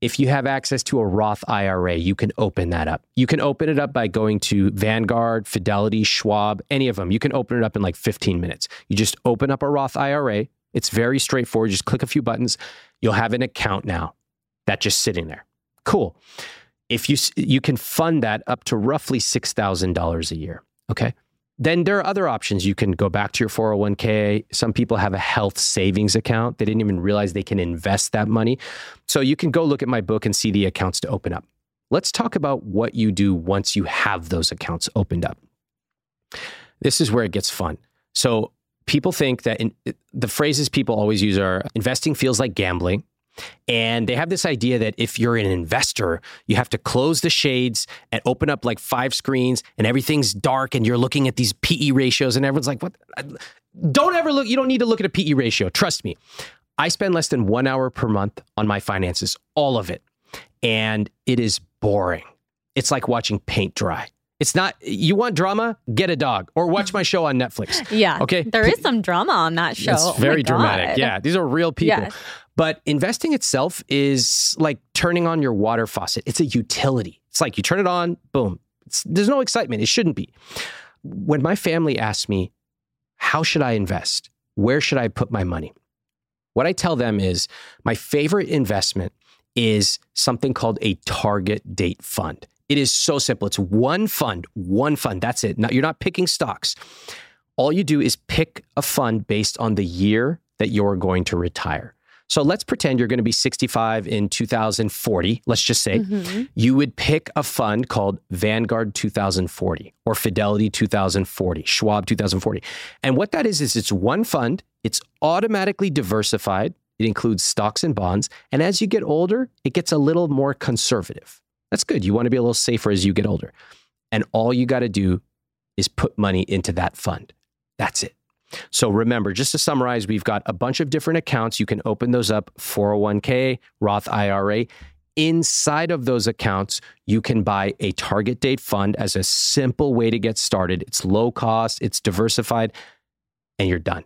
Speaker 4: If you have access to a Roth IRA, you can open that up. You can open it up by going to Vanguard, Fidelity, Schwab, any of them. You can open it up in like 15 minutes. You just open up a Roth IRA. It's very straightforward. Just click a few buttons. You'll have an account now that's just sitting there. Cool. If you you can fund that up to roughly $6,000 a year, okay? Then there are other options. You can go back to your 401k. Some people have a health savings account. They didn't even realize they can invest that money. So you can go look at my book and see the accounts to open up. Let's talk about what you do once you have those accounts opened up. This is where it gets fun. So people think that in, the phrases people always use are investing feels like gambling. And they have this idea that if you're an investor, you have to close the shades and open up like five screens and everything's dark and you're looking at these PE ratios and everyone's like, what? Don't ever look, you don't need to look at a PE ratio. Trust me. I spend less than one hour per month on my finances, all of it. And it is boring. It's like watching paint dry. It's not, you want drama? Get a dog or watch my show on Netflix.
Speaker 3: Yeah.
Speaker 4: Okay.
Speaker 3: There is some drama on that show.
Speaker 4: It's
Speaker 3: Oh
Speaker 4: very dramatic.
Speaker 3: God.
Speaker 4: Yeah. These are real people.
Speaker 3: Yes.
Speaker 4: But investing itself is like turning on your water faucet. It's a utility. It's like you turn it on, boom. It's, there's no excitement. It shouldn't be. When my family asks me, how should I invest? Where should I put my money? What I tell them is my favorite investment is something called a target date fund. It is so simple. It's one fund, one fund. That's it. Now, you're not picking stocks. All you do is pick a fund based on the year that you're going to retire. So let's pretend you're going to be 65 in 2040. Let's just say
Speaker 3: Mhm.
Speaker 4: you would pick a fund called Vanguard 2040 or Fidelity 2040, Schwab 2040. And what that is, is it's one fund, it's automatically diversified. It includes stocks and bonds. And as you get older, it gets a little more conservative. That's good. You want to be a little safer as you get older. And all you got to do is put money into that fund. That's it. So remember, just to summarize, we've got a bunch of different accounts. You can open those up 401k, Roth IRA. Inside of those accounts, you can buy a target date fund as a simple way to get started. It's low cost, it's diversified, and you're done.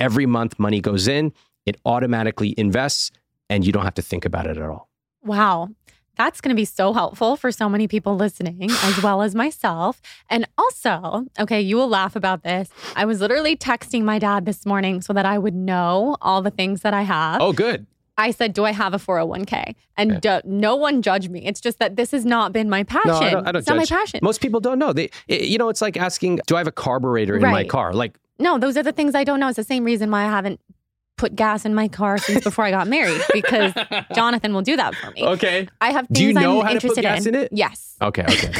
Speaker 4: Every month, money goes in, it automatically invests, and you don't have to think about it at all.
Speaker 3: Wow. That's going to be so helpful for so many people listening, as well as myself. And also, okay, you will laugh about this. I was literally texting my dad this morning so that I would know all the things that I have.
Speaker 4: Oh, good.
Speaker 3: I said, Do I have a 401k? And
Speaker 4: Okay.
Speaker 3: do- no one judged me. It's just that this has not been my passion.
Speaker 4: No, I don't, I don't
Speaker 3: it's not my passion.
Speaker 4: Most people don't know. They, you know, it's like asking, "Do I have a carburetor in my car?" Like,
Speaker 3: No, those are the things I don't know. It's the same reason why I haven't put gas in my car since before I got married because Jonathan will do that for me.
Speaker 4: okay,
Speaker 3: I have things
Speaker 4: Do you know
Speaker 3: I'm
Speaker 4: how to put
Speaker 3: interested
Speaker 4: gas in it?
Speaker 3: Yes.
Speaker 4: okay, okay,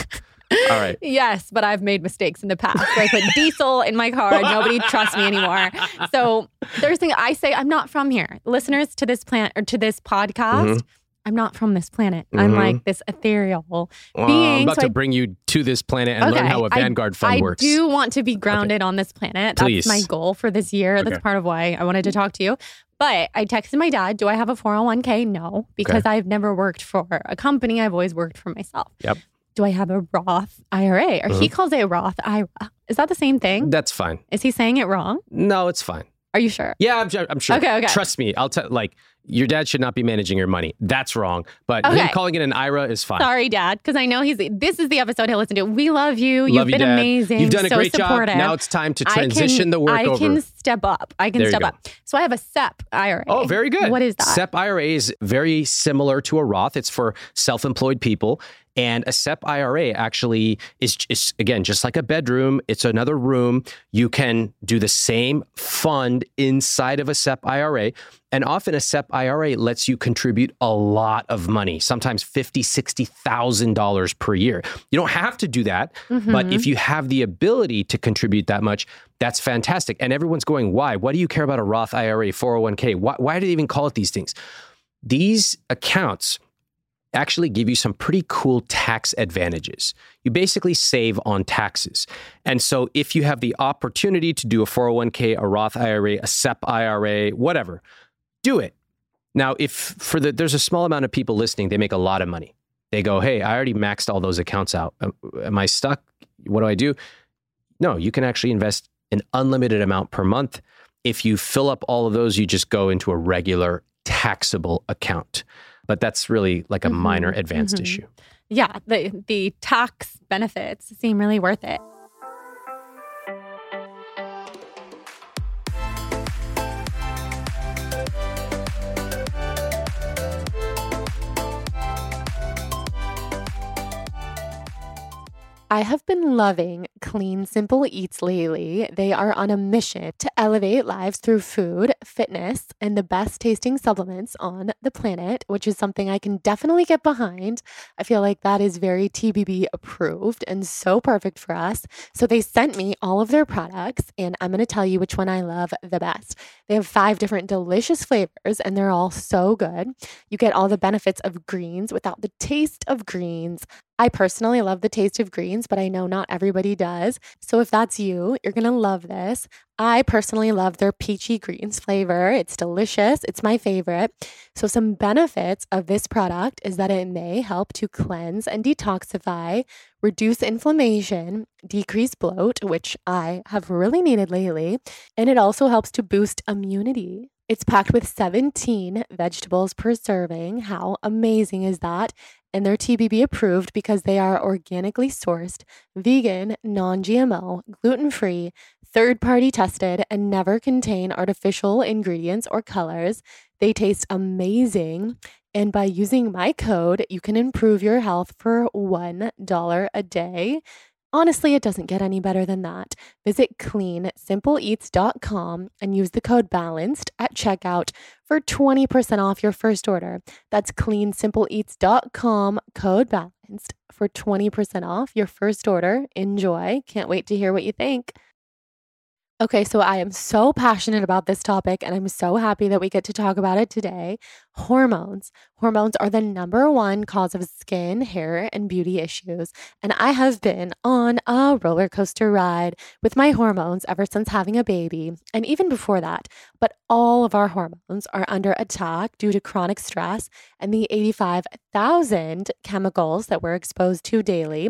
Speaker 4: all right.
Speaker 3: Yes, but I've made mistakes in the past I put diesel in my car nobody trusts me anymore. So there's thing I say I'm not from here. Listeners to this plant or to this podcast, mm-hmm. I'm not from this planet. I'm
Speaker 4: Mhm.
Speaker 3: like this ethereal
Speaker 4: Well,
Speaker 3: being.
Speaker 4: I'm about
Speaker 3: so
Speaker 4: to
Speaker 3: I-
Speaker 4: bring you to this planet and learn how a Vanguard fund
Speaker 3: I
Speaker 4: works.
Speaker 3: I do want to be grounded on this planet.
Speaker 4: Please.
Speaker 3: That's my goal for this year. That's part of why I wanted to talk to you. But I texted my dad, Do I have a 401k? No, because I've never worked for a company. I've always worked for myself.
Speaker 4: Yep.
Speaker 3: Do I have a Roth IRA? Or he calls it a Roth IRA. Is that the same thing?
Speaker 4: That's fine.
Speaker 3: Is he saying it wrong?
Speaker 4: No, it's fine.
Speaker 3: Are you sure?
Speaker 4: Yeah, I'm, I'm sure.
Speaker 3: Okay, okay.
Speaker 4: Trust me. I'll tell. Like, your dad should not be managing your money. That's wrong. But him
Speaker 3: Okay.
Speaker 4: calling it an IRA is fine.
Speaker 3: Sorry, Dad, because I know he's. This is the episode he'll listen to. We love you. You've
Speaker 4: you,
Speaker 3: been
Speaker 4: Dad.
Speaker 3: amazing.
Speaker 4: You've done a
Speaker 3: so
Speaker 4: great
Speaker 3: supportive.
Speaker 4: job. Now it's time to
Speaker 3: I can-
Speaker 4: transition the work
Speaker 3: I
Speaker 4: over.
Speaker 3: can step up. I can
Speaker 4: There
Speaker 3: step up. So I have a SEP IRA.
Speaker 4: Oh, very good.
Speaker 3: What is that?
Speaker 4: SEP IRA is very similar to a Roth. It's for self-employed people. And a SEP IRA actually is, is again just like a bedroom. It's another room. You can do the same fund inside of a SEP IRA. And often a SEP IRA lets you contribute a lot of money, sometimes fifty, sixty thousand dollars per year. You don't have to do that, but
Speaker 3: Mm-hmm.
Speaker 4: if you have the ability to contribute that much, that's fantastic. And everyone's going, why? Why do you care about a Roth IRA, 401k? Why, why do they even call it these things? These accounts actually give you some pretty cool tax advantages. You basically save on taxes. And so if you have the opportunity to do a 401k, a Roth IRA, a SEP IRA, whatever, do it. Now, if for the there's a small amount of people listening, they make a lot of money. They go, "Hey, I already maxed all those accounts out. Am- I stuck? What do I do?" No, you can actually invest an unlimited amount per month. If you fill up all of those, you just go into a regular taxable account. But that's really like a
Speaker 3: Mhm,
Speaker 4: minor advanced
Speaker 3: mhm.
Speaker 4: issue.
Speaker 3: Yeah, the the tax benefits seem really worth it.
Speaker 2: I have been loving Clean Simple Eats lately. They are on a mission to elevate lives through food, fitness, and the best tasting supplements on the planet, which is something I can definitely get behind. I feel like that is very TBB approved and so perfect for us. So they sent me all of their products, and I'm going to tell you which one I love the best. They have five different delicious flavors, and they're all so good. You get all the benefits of greens without the taste of greens. I personally love the taste of greens, but I know not everybody does. So if that's you, you're going to love this. I personally love their peachy greens flavor. It's delicious. It's my favorite. So some benefits of this product is that it may help to cleanse and detoxify, reduce inflammation, decrease bloat, which I have really needed lately, and it also helps to boost immunity. It's packed with 17 vegetables per serving. How amazing is that? And they're TBB approved because they are organically sourced, vegan, non GMO, gluten free, third party tested, and never contain artificial ingredients or colors. They taste amazing. And by using my code, you can improve your health for $1 a day. Honestly, it doesn't get any better than that. Visit cleansimpleeats.com and use the code BALANCED at checkout for 20% off your first order. That's cleansimpleeats.com, code BALANCED for 20% off your first order. Enjoy. Can't wait to hear what you think. Okay, so I am so passionate about this topic and I'm so happy that we get to talk about it today. Hormones. Hormones are the number one cause of skin, hair, and beauty issues. And I have been on a roller coaster ride with my hormones ever since having a baby, and even before that. But all of our hormones are under attack due to chronic stress and the 85,000 chemicals that we're exposed to daily.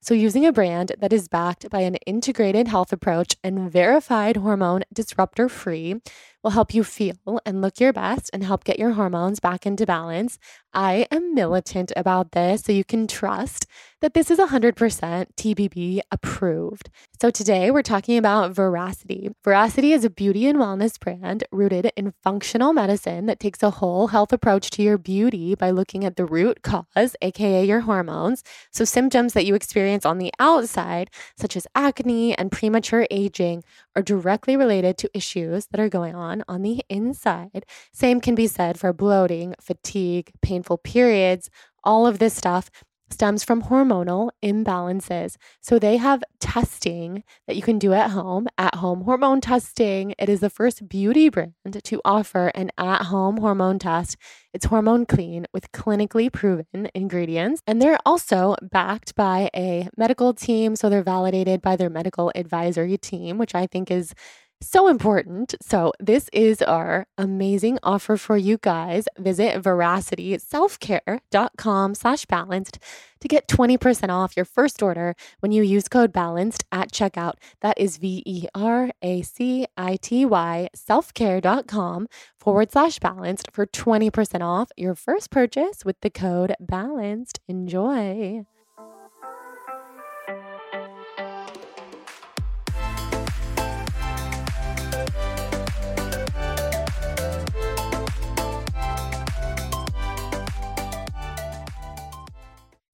Speaker 2: So, using a brand that is backed by an integrated health approach and verified hormone disruptor free, will help you feel and look your best and help get your hormones back into balance. I am militant about this, so you can trust that this is 100% TBB approved. So today we're talking about Veracity. Veracity is a beauty and wellness brand rooted in functional medicine that takes a whole health approach to your beauty by looking at the root cause, aka your hormones. So symptoms that you experience on the outside, such as acne and premature aging, are directly related to issues that are going on on the inside. Same can be said for bloating, fatigue, painful periods, all of this stuff stems from hormonal imbalances. So they have testing that you can do at home, at home hormone testing. It is the first beauty brand to offer an at home hormone test. It's hormone clean with clinically proven ingredients. And they're also backed by a medical team. So they're validated by their medical advisory team, which I think is so important. So, this is our amazing offer for you guys. Visit veracityselfcare.com slash balanced to get 20% off your first order when you use code balanced at checkout. That is V E R A C I T Y selfcare.com forward slash balanced for 20% off your first purchase with the code balanced. Enjoy.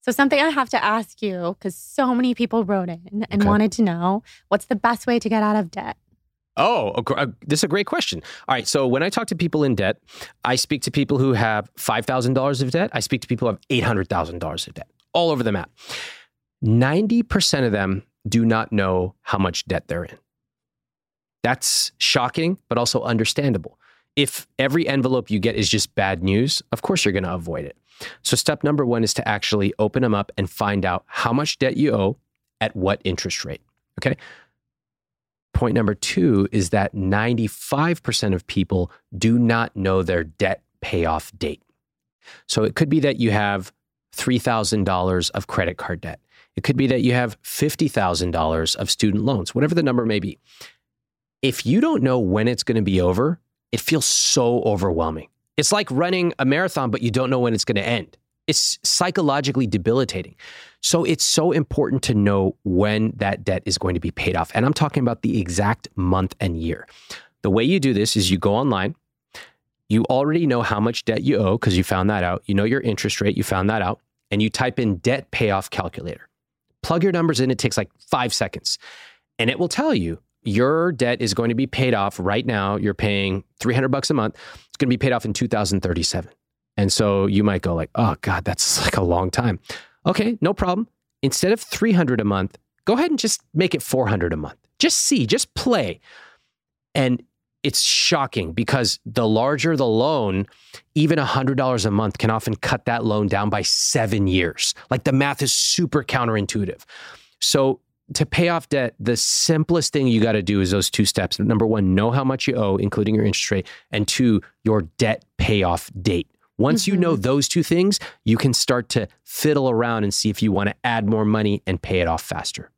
Speaker 2: So, something I have to ask you because so many people wrote in and
Speaker 4: Okay.
Speaker 2: wanted to know what's the best way to get out of debt?
Speaker 4: Oh, uh, this is a great question. All right. So when I talk to people in debt, I speak to people who have $5,000 of debt. I speak to people who have $800,000 of debt all over the map. 90% of them do not know how much debt they're in. That's shocking, but also understandable. If every envelope you get is just bad news, of course you're going to avoid it. So, step number one is to actually open them up and find out how much debt you owe at what interest rate. Okay. Point number two is that 95% of people do not know their debt payoff date. So it could be that you have $3,000 of credit card debt. It could be that you have $50,000 of student loans, whatever the number may be. If you don't know when it's going to be over, it feels so overwhelming. It's like running a marathon, but you don't know when it's going to end. It's psychologically debilitating. So it's so important to know when that debt is going to be paid off. And I'm talking about the exact month and year. The way you do this is you go online, you already know how much debt you owe because you found that out. You know your interest rate, you found that out, and you type in debt payoff calculator. Plug your numbers in. It takes like five seconds. And it will tell you your debt is going to be paid off right now. You're paying 300 bucks a month. It's going to be paid off in 2037. And so you might go like, "Oh god, that's like a long time." Okay, no problem. Instead of 300 a month, go ahead and just make it 400 a month. Just see, just play. And it's shocking because the larger the loan, even $100 a month can often cut that loan down by 7 years. Like the math is super counterintuitive. So to pay off debt, the simplest thing you got to do is those two steps. Number one, know how much you owe, including your interest rate, and two, your debt payoff date. Once mm-hmm. you know those two things, you can start to fiddle around and see if you want to add more money and pay it off faster.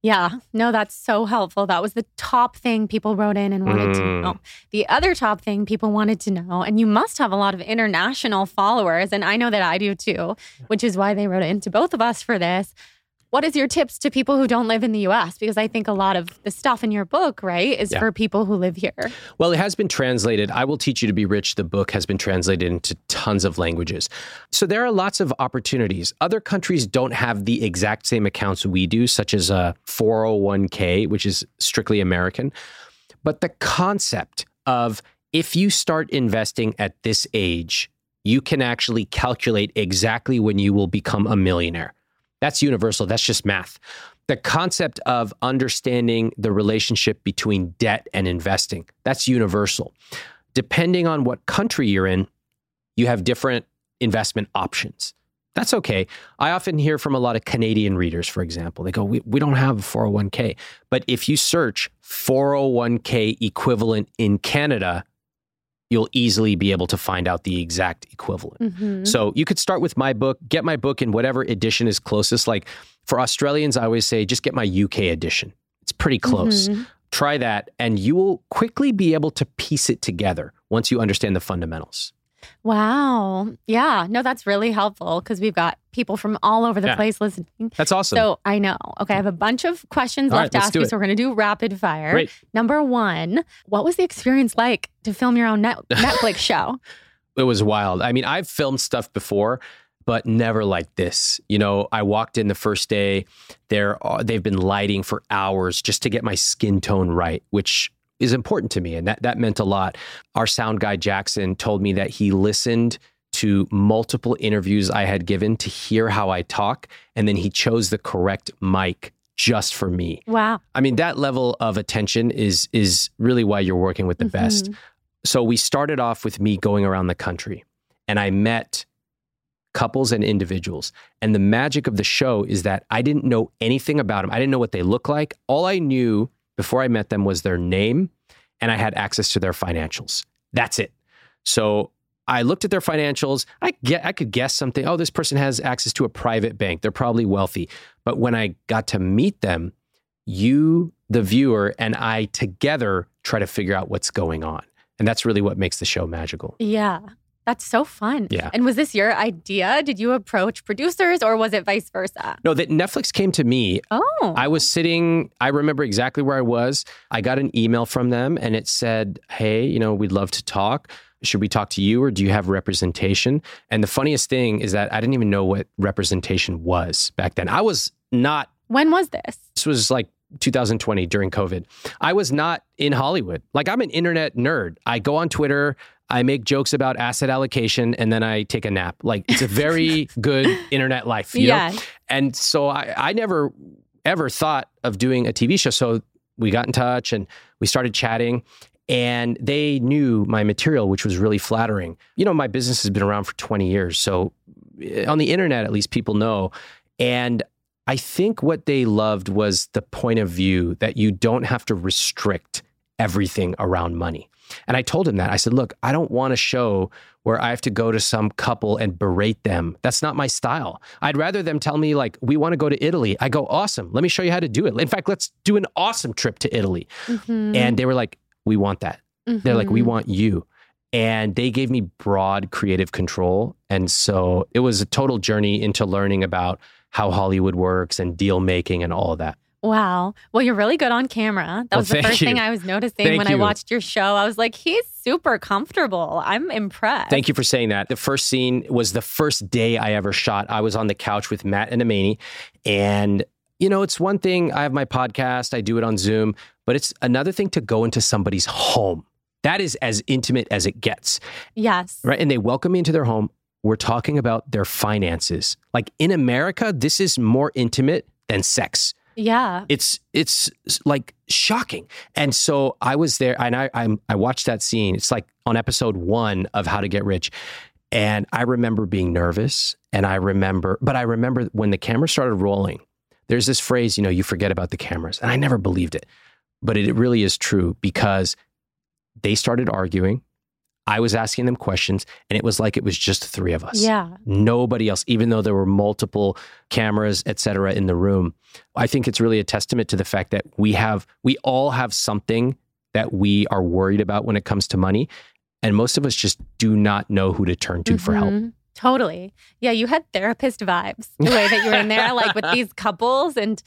Speaker 3: Yeah, no, that's so helpful. That was the top thing people wrote in and wanted mm. to know. The other top thing people wanted to know, and you must have a lot of international followers, and I know that I do too, which is why they wrote it into both of us for this. What is your tips to people who don't live in the US? Because I think a lot of the stuff in your book, right, is yeah. for people who live here.
Speaker 4: Well, it has been translated. I Will Teach You to Be Rich, the book has been translated into tons of languages. So there are lots of opportunities. Other countries don't have the exact same accounts we do, such as uh, a 401k, which is strictly American. But the concept of if you start investing at this age, you can actually calculate exactly when you will become a millionaire. That's universal. That's just math. The concept of understanding the relationship between debt and investing, that's universal. Depending on what country you're in, you have different investment options. That's okay. I often hear from a lot of Canadian readers, for example, they go, we, we don't have a 401k. But if you search 401k equivalent in Canada, you'll easily be able to find out the exact equivalent. Mm-hmm. So you could start with my book, get my book in whatever edition is closest. Like for Australians, I always say just get my UK edition. It's pretty close. Mm-hmm. Try that, and you will quickly be able to piece it together once you understand the fundamentals.
Speaker 3: Wow. Yeah. No, that's really helpful because we've got people from all over the yeah. place listening.
Speaker 4: That's awesome.
Speaker 3: So I know. Okay. I have a bunch of questions all left right, to ask you. So we're going to do rapid fire.
Speaker 4: Great.
Speaker 3: Number one, what was the experience like to film your own net- Netflix show?
Speaker 4: It was wild. I mean, I've filmed stuff before, but never like this. You know, I walked in the first day. They're uh, they've been lighting for hours just to get my skin tone right, which is important to me. And that, that meant a lot. Our sound guy, Jackson, told me that he listened to multiple interviews I had given to hear how I talk. And then he chose the correct mic just for me.
Speaker 3: Wow.
Speaker 4: I mean, that level of attention is is really why you're working with the mm-hmm. best. So we started off with me going around the country and I met couples and individuals. And the magic of the show is that I didn't know anything about them. I didn't know what they look like. All I knew before I met them was their name and I had access to their financials. That's it. So I looked at their financials. I get I could guess something. Oh, this person has access to a private bank. They're probably wealthy. But when I got to meet them, you, the viewer, and I together try to figure out what's going on. And that's really what makes the show magical.
Speaker 3: Yeah. That's so fun.
Speaker 4: Yeah.
Speaker 3: And was this your idea? Did you approach producers or was it vice versa?
Speaker 4: No, that Netflix came to me.
Speaker 3: Oh.
Speaker 4: I was sitting, I remember exactly where I was. I got an email from them and it said, Hey, you know, we'd love to talk. Should we talk to you or do you have representation? And the funniest thing is that I didn't even know what representation was back then. I was not.
Speaker 3: When was this?
Speaker 4: This was like 2020 during COVID. I was not in Hollywood. Like I'm an internet nerd. I go on Twitter. I make jokes about asset allocation and then I take a nap. Like it's a very good internet life. You yeah. Know? And so I, I never ever thought of doing a TV show. So we got in touch and we started chatting and they knew my material, which was really flattering. You know, my business has been around for 20 years. So eh, on the internet, at least people know. And I think what they loved was the point of view that you don't have to restrict everything around money. And I told him that. I said, look, I don't want a show where I have to go to some couple and berate them. That's not my style. I'd rather them tell me, like, we want to go to Italy. I go, awesome. Let me show you how to do it. In fact, let's do an awesome trip to Italy. Mm-hmm. And they were like, we want that. Mm-hmm. They're like, we mm-hmm. want you. And they gave me broad creative control. And so it was a total journey into learning about how Hollywood works and deal making and all of that.
Speaker 3: Wow. Well, you're really good on camera. That well, was the first you. thing I was noticing
Speaker 4: thank
Speaker 3: when
Speaker 4: you.
Speaker 3: I watched your show. I was like, he's super comfortable. I'm impressed.
Speaker 4: Thank you for saying that. The first scene was the first day I ever shot. I was on the couch with Matt and Amani, and you know, it's one thing. I have my podcast, I do it on Zoom, but it's another thing to go into somebody's home. That is as intimate as it gets,
Speaker 3: Yes.
Speaker 4: right? And they welcome me into their home. We're talking about their finances. Like in America, this is more intimate than sex.
Speaker 3: Yeah.
Speaker 4: It's it's like shocking. And so I was there, and I I'm, I watched that scene. It's like on episode one of How to Get Rich, and I remember being nervous. And I remember, but I remember when the camera started rolling. There's this phrase, you know, you forget about the cameras, and I never believed it, but it really is true because they started arguing. I was asking them questions, and it was like it was just the three of us
Speaker 3: Yeah.
Speaker 4: nobody else even though there were multiple cameras et cetera in the room i think it's really a testament to the fact that we have we all have something that we are worried about when it comes to money and most of us just do not know who to turn to for help
Speaker 3: Mhm. Totally. Yeah, you had therapist vibes the way that you were in there, like with these couples. And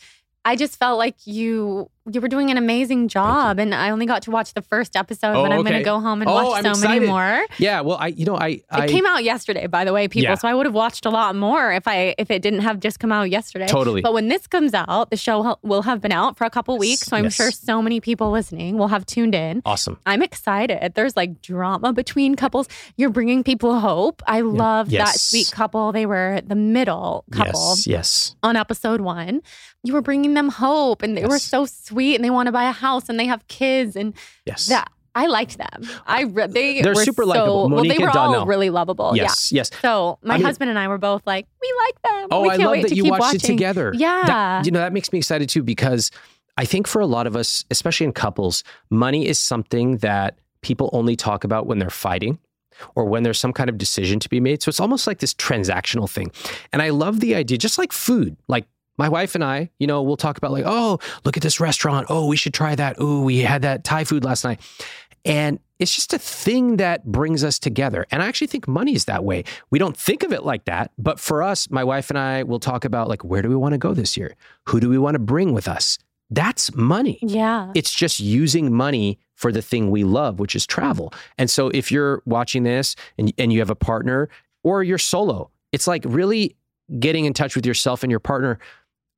Speaker 3: I just felt like you you were doing an amazing job. And I only got to watch the first episode,
Speaker 4: Oh,
Speaker 3: but I'm
Speaker 4: okay.
Speaker 3: gonna go home and
Speaker 4: Oh,
Speaker 3: watch
Speaker 4: I'm
Speaker 3: so many more.
Speaker 4: yeah well i you know i i
Speaker 3: It came out yesterday, by the way, people.
Speaker 4: Yeah.
Speaker 3: So I would have watched a lot more if I if it didn't have just come out yesterday.
Speaker 4: totally
Speaker 3: But when this comes out, the show will have been out for a couple weeks. So I'm
Speaker 4: Yes.
Speaker 3: sure so many people listening will have tuned in.
Speaker 4: awesome
Speaker 3: I'm excited. There's like drama between couples. You're bringing people hope. I love that sweet couple. They were the middle couple
Speaker 4: yes yes
Speaker 3: on episode one. You were bringing them hope and they were so sweet and they want to buy a house and they have kids and
Speaker 4: yes
Speaker 3: that I liked them. I re- they
Speaker 4: They're
Speaker 3: were
Speaker 4: super
Speaker 3: so,
Speaker 4: likable.
Speaker 3: Well, they were all
Speaker 4: Donnell.
Speaker 3: really lovable.
Speaker 4: yes yes
Speaker 3: So my
Speaker 4: I mean-
Speaker 3: husband and I were both like, we like them.
Speaker 4: Oh,
Speaker 3: we
Speaker 4: I
Speaker 3: can't
Speaker 4: love
Speaker 3: wait
Speaker 4: that
Speaker 3: to
Speaker 4: you
Speaker 3: keep
Speaker 4: watched
Speaker 3: watching.
Speaker 4: it together.
Speaker 3: Yeah.
Speaker 4: That- you know, that makes me excited too because I think for a lot of us, especially in couples, money is something that people only talk about when they're fighting or when there's some kind of decision to be made. So it's almost like this transactional thing. And I love the idea, just like food, like my wife and I, you know, we'll talk about like, oh, look at this restaurant. Oh, we should try that. Oh, we had that Thai food last night. And it's just a thing that brings us together. And I actually think money is that way. We don't think of it like that. But for us, my wife and I will talk about like, where do we want to go this year? Who do we want to bring with us? That's money.
Speaker 3: Yeah.
Speaker 4: It's just using money for the thing we love, which is travel. And so if you're watching this and, and you have a partner or you're solo, it's like really getting in touch with yourself and your partner.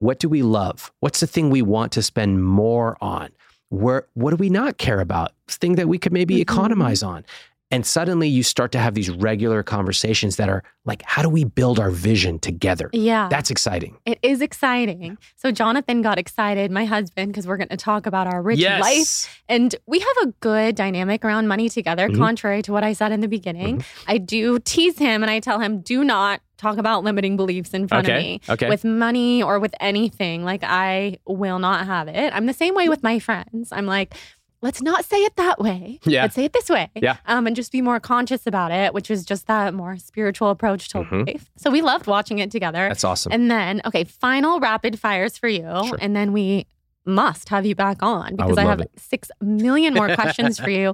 Speaker 4: What do we love? What's the thing we want to spend more on? Where what do we not care about? Thing that we could maybe
Speaker 3: Mhm.
Speaker 4: economize on. And suddenly you start to have these regular conversations that are like, how do we build our vision together?
Speaker 3: yeah.
Speaker 4: That's exciting.
Speaker 3: It is exciting. So Jonathan got excited, my husband, because we're going to talk about our rich life. And we have a good dynamic around money together,
Speaker 4: Mhm.
Speaker 3: contrary to what I said in the beginning.
Speaker 4: Mm-hmm.
Speaker 3: I do tease him and I tell him, do not talk about limiting beliefs in front of me.
Speaker 4: Okay.
Speaker 3: With money or with anything. Like I will not have it. I'm the same way with my friends. I'm like, let's not say it that way.
Speaker 4: Yeah.
Speaker 3: Let's say it this way.
Speaker 4: Yeah.
Speaker 3: Um, and just be more conscious about it, which is just that more spiritual approach to
Speaker 4: Mhm.
Speaker 3: life. So we loved watching it together.
Speaker 4: That's awesome.
Speaker 3: And then, okay, final rapid fires for you.
Speaker 4: Sure.
Speaker 3: And then we must have you back on because
Speaker 4: would
Speaker 3: I, have
Speaker 4: it.
Speaker 3: six million more questions for you.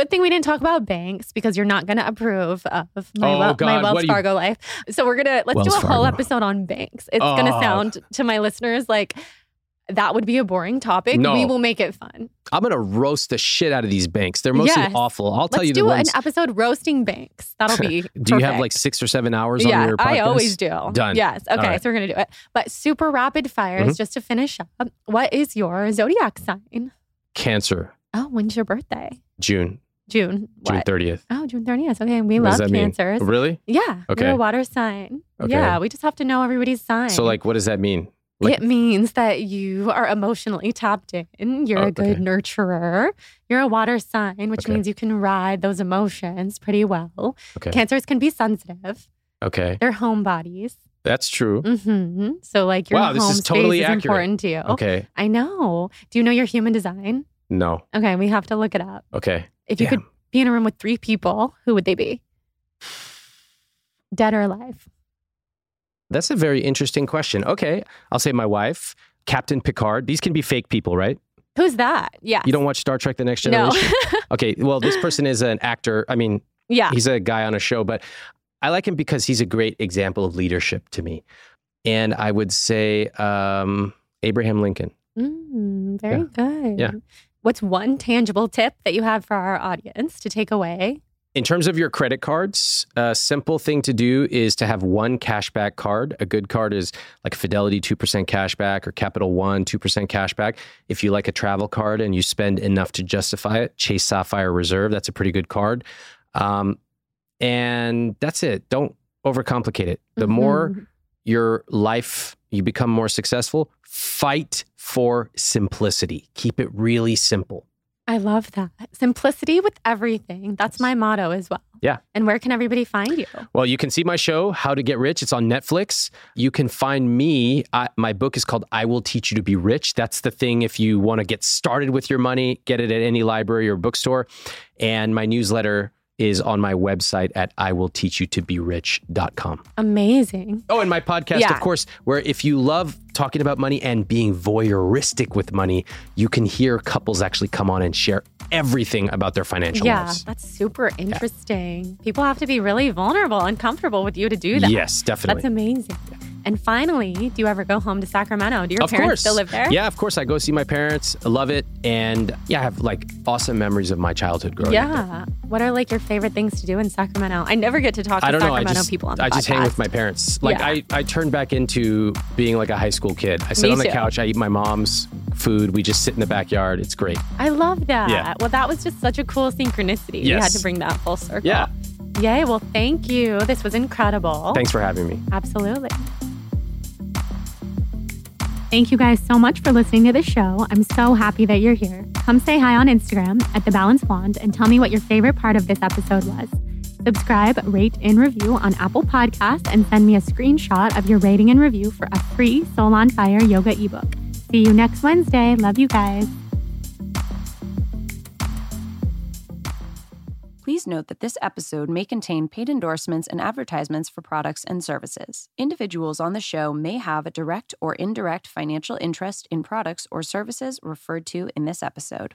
Speaker 3: Good thing we didn't talk about banks because you're not going to approve of my,
Speaker 4: Oh,
Speaker 3: wel-
Speaker 4: God,
Speaker 3: my
Speaker 4: what
Speaker 3: Wells
Speaker 4: do you-
Speaker 3: life. So we're going to, let's do
Speaker 4: Wells
Speaker 3: a whole episode on banks. It's going to
Speaker 4: Oh.
Speaker 3: sound to my listeners like that would be a boring topic.
Speaker 4: No.
Speaker 3: We will make it fun.
Speaker 4: I'm gonna roast the shit out of these banks. They're mostly
Speaker 3: Yes.
Speaker 4: awful. I'll tell
Speaker 3: Let's
Speaker 4: you the
Speaker 3: do
Speaker 4: ones.
Speaker 3: an episode roasting banks. That'll be
Speaker 4: Do you have like six or seven hours
Speaker 3: yeah,
Speaker 4: on your podcast?
Speaker 3: I always do.
Speaker 4: Done.
Speaker 3: Yes. Okay.
Speaker 4: All right.
Speaker 3: So we're gonna do it. But super rapid fires,
Speaker 4: Mhm.
Speaker 3: just to finish up. What is your zodiac sign?
Speaker 4: Cancer,
Speaker 3: Oh, when's your birthday?
Speaker 4: June,
Speaker 3: June.
Speaker 4: June 30th.
Speaker 3: Oh, June thirtieth. Okay, we
Speaker 4: What
Speaker 3: love
Speaker 4: that mean?
Speaker 3: cancers.
Speaker 4: Really?
Speaker 3: Yeah.
Speaker 4: Okay.
Speaker 3: You're a water sign.
Speaker 4: Okay.
Speaker 3: Yeah. We just have to know everybody's sign.
Speaker 4: So, like, what does that mean? Like,
Speaker 3: it means that you are emotionally tapped in. You're
Speaker 4: Oh,
Speaker 3: a good
Speaker 4: okay.
Speaker 3: nurturer. You're a water sign, which
Speaker 4: Okay.
Speaker 3: means you can ride those emotions pretty well.
Speaker 4: okay,
Speaker 3: Cancers can be sensitive.
Speaker 4: okay,
Speaker 3: They're homebodies.
Speaker 4: that's true.
Speaker 3: hmm So like your
Speaker 4: Wow, this
Speaker 3: home
Speaker 4: is totally
Speaker 3: space is
Speaker 4: accurate.
Speaker 3: important to you.
Speaker 4: Okay,
Speaker 3: I know. Do you know your human design?
Speaker 4: no,
Speaker 3: Okay, we have to look it up.
Speaker 4: okay.
Speaker 3: If you
Speaker 4: Damn.
Speaker 3: could be in a room with three people, who would they be? Dead or alive?
Speaker 4: That's a very interesting question. Okay, I'll say my wife, Captain Picard. These can be fake people, right?
Speaker 3: Who's that? Yeah.
Speaker 4: You don't watch Star Trek: The Next
Speaker 3: No.
Speaker 4: Generation? okay, well, this person is an actor. I mean,
Speaker 3: yeah.
Speaker 4: he's a guy on a show, but I like him because he's a great example of leadership to me. And I would say um, Abraham Lincoln.
Speaker 3: Mm, very
Speaker 4: Yeah.
Speaker 3: good.
Speaker 4: Yeah.
Speaker 3: What's one tangible tip that you have for our audience to take away
Speaker 4: in terms of your credit cards, a simple thing to do is to have one cashback card. A good card is like Fidelity 2% cashback or Capital One 2% cashback. If you like a travel card and you spend enough to justify it, Chase Sapphire Reserve, that's a pretty good card. Um, and that's it. Don't overcomplicate it. The
Speaker 3: Mhm.
Speaker 4: more your life, you become more successful, fight for simplicity. Keep it really simple.
Speaker 3: I love that. Simplicity with everything. That's my motto as well.
Speaker 4: Yeah.
Speaker 3: And where can everybody find you?
Speaker 4: Well, you can see my show, How to Get Rich. It's on Netflix. You can find me. I, my book is called I Will Teach You to Be Rich. That's the thing if you want to get started with your money, get it at any library or bookstore. And my newsletter is on my website at iwillteachyoutoberich.com.
Speaker 3: Amazing.
Speaker 4: Oh, and my podcast,
Speaker 3: Yeah.
Speaker 4: of course, where if you love talking about money and being voyeuristic with money, you can hear couples actually come on and share everything about their financial
Speaker 3: Yeah,
Speaker 4: lives.
Speaker 3: that's super interesting. People have to be really vulnerable and comfortable with you to do that.
Speaker 4: Yes, definitely.
Speaker 3: That's amazing. And finally, do you ever go home to Sacramento? Do your
Speaker 4: of
Speaker 3: parents
Speaker 4: course.
Speaker 3: still live there?
Speaker 4: Yeah, of course. I go see my parents. I love it. And yeah, I have like awesome memories of my childhood growing up.
Speaker 3: Yeah. What are like your favorite things to do in Sacramento? I never get to talk to
Speaker 4: I don't know. I
Speaker 3: Sacramento
Speaker 4: just,
Speaker 3: people on the
Speaker 4: I just hang with my parents. Like
Speaker 3: Yeah.
Speaker 4: I, I turned back into being like a high school kid. I sit
Speaker 3: Me
Speaker 4: on the
Speaker 3: too.
Speaker 4: couch. I eat my mom's food. We just sit in the backyard. It's great.
Speaker 3: I love that.
Speaker 4: Yeah.
Speaker 3: Well, that was just such a cool synchronicity. You had to bring that full circle.
Speaker 4: Yeah.
Speaker 3: Yay. Well, thank you. This was incredible.
Speaker 4: Thanks for having me.
Speaker 3: Absolutely. Thank you guys so much for listening to the show. I'm so happy that you're here. Come say hi on Instagram at The Balanced Blonde and tell me what your favorite part of this episode was. Subscribe, rate, and review on Apple Podcasts and send me a screenshot of your rating and review for a free Soul on Fire yoga ebook. See you next Wednesday. Love you guys.
Speaker 6: Please note that this episode may contain paid endorsements and advertisements for products and services. Individuals on the show may have a direct or indirect financial interest in products or services referred to in this episode.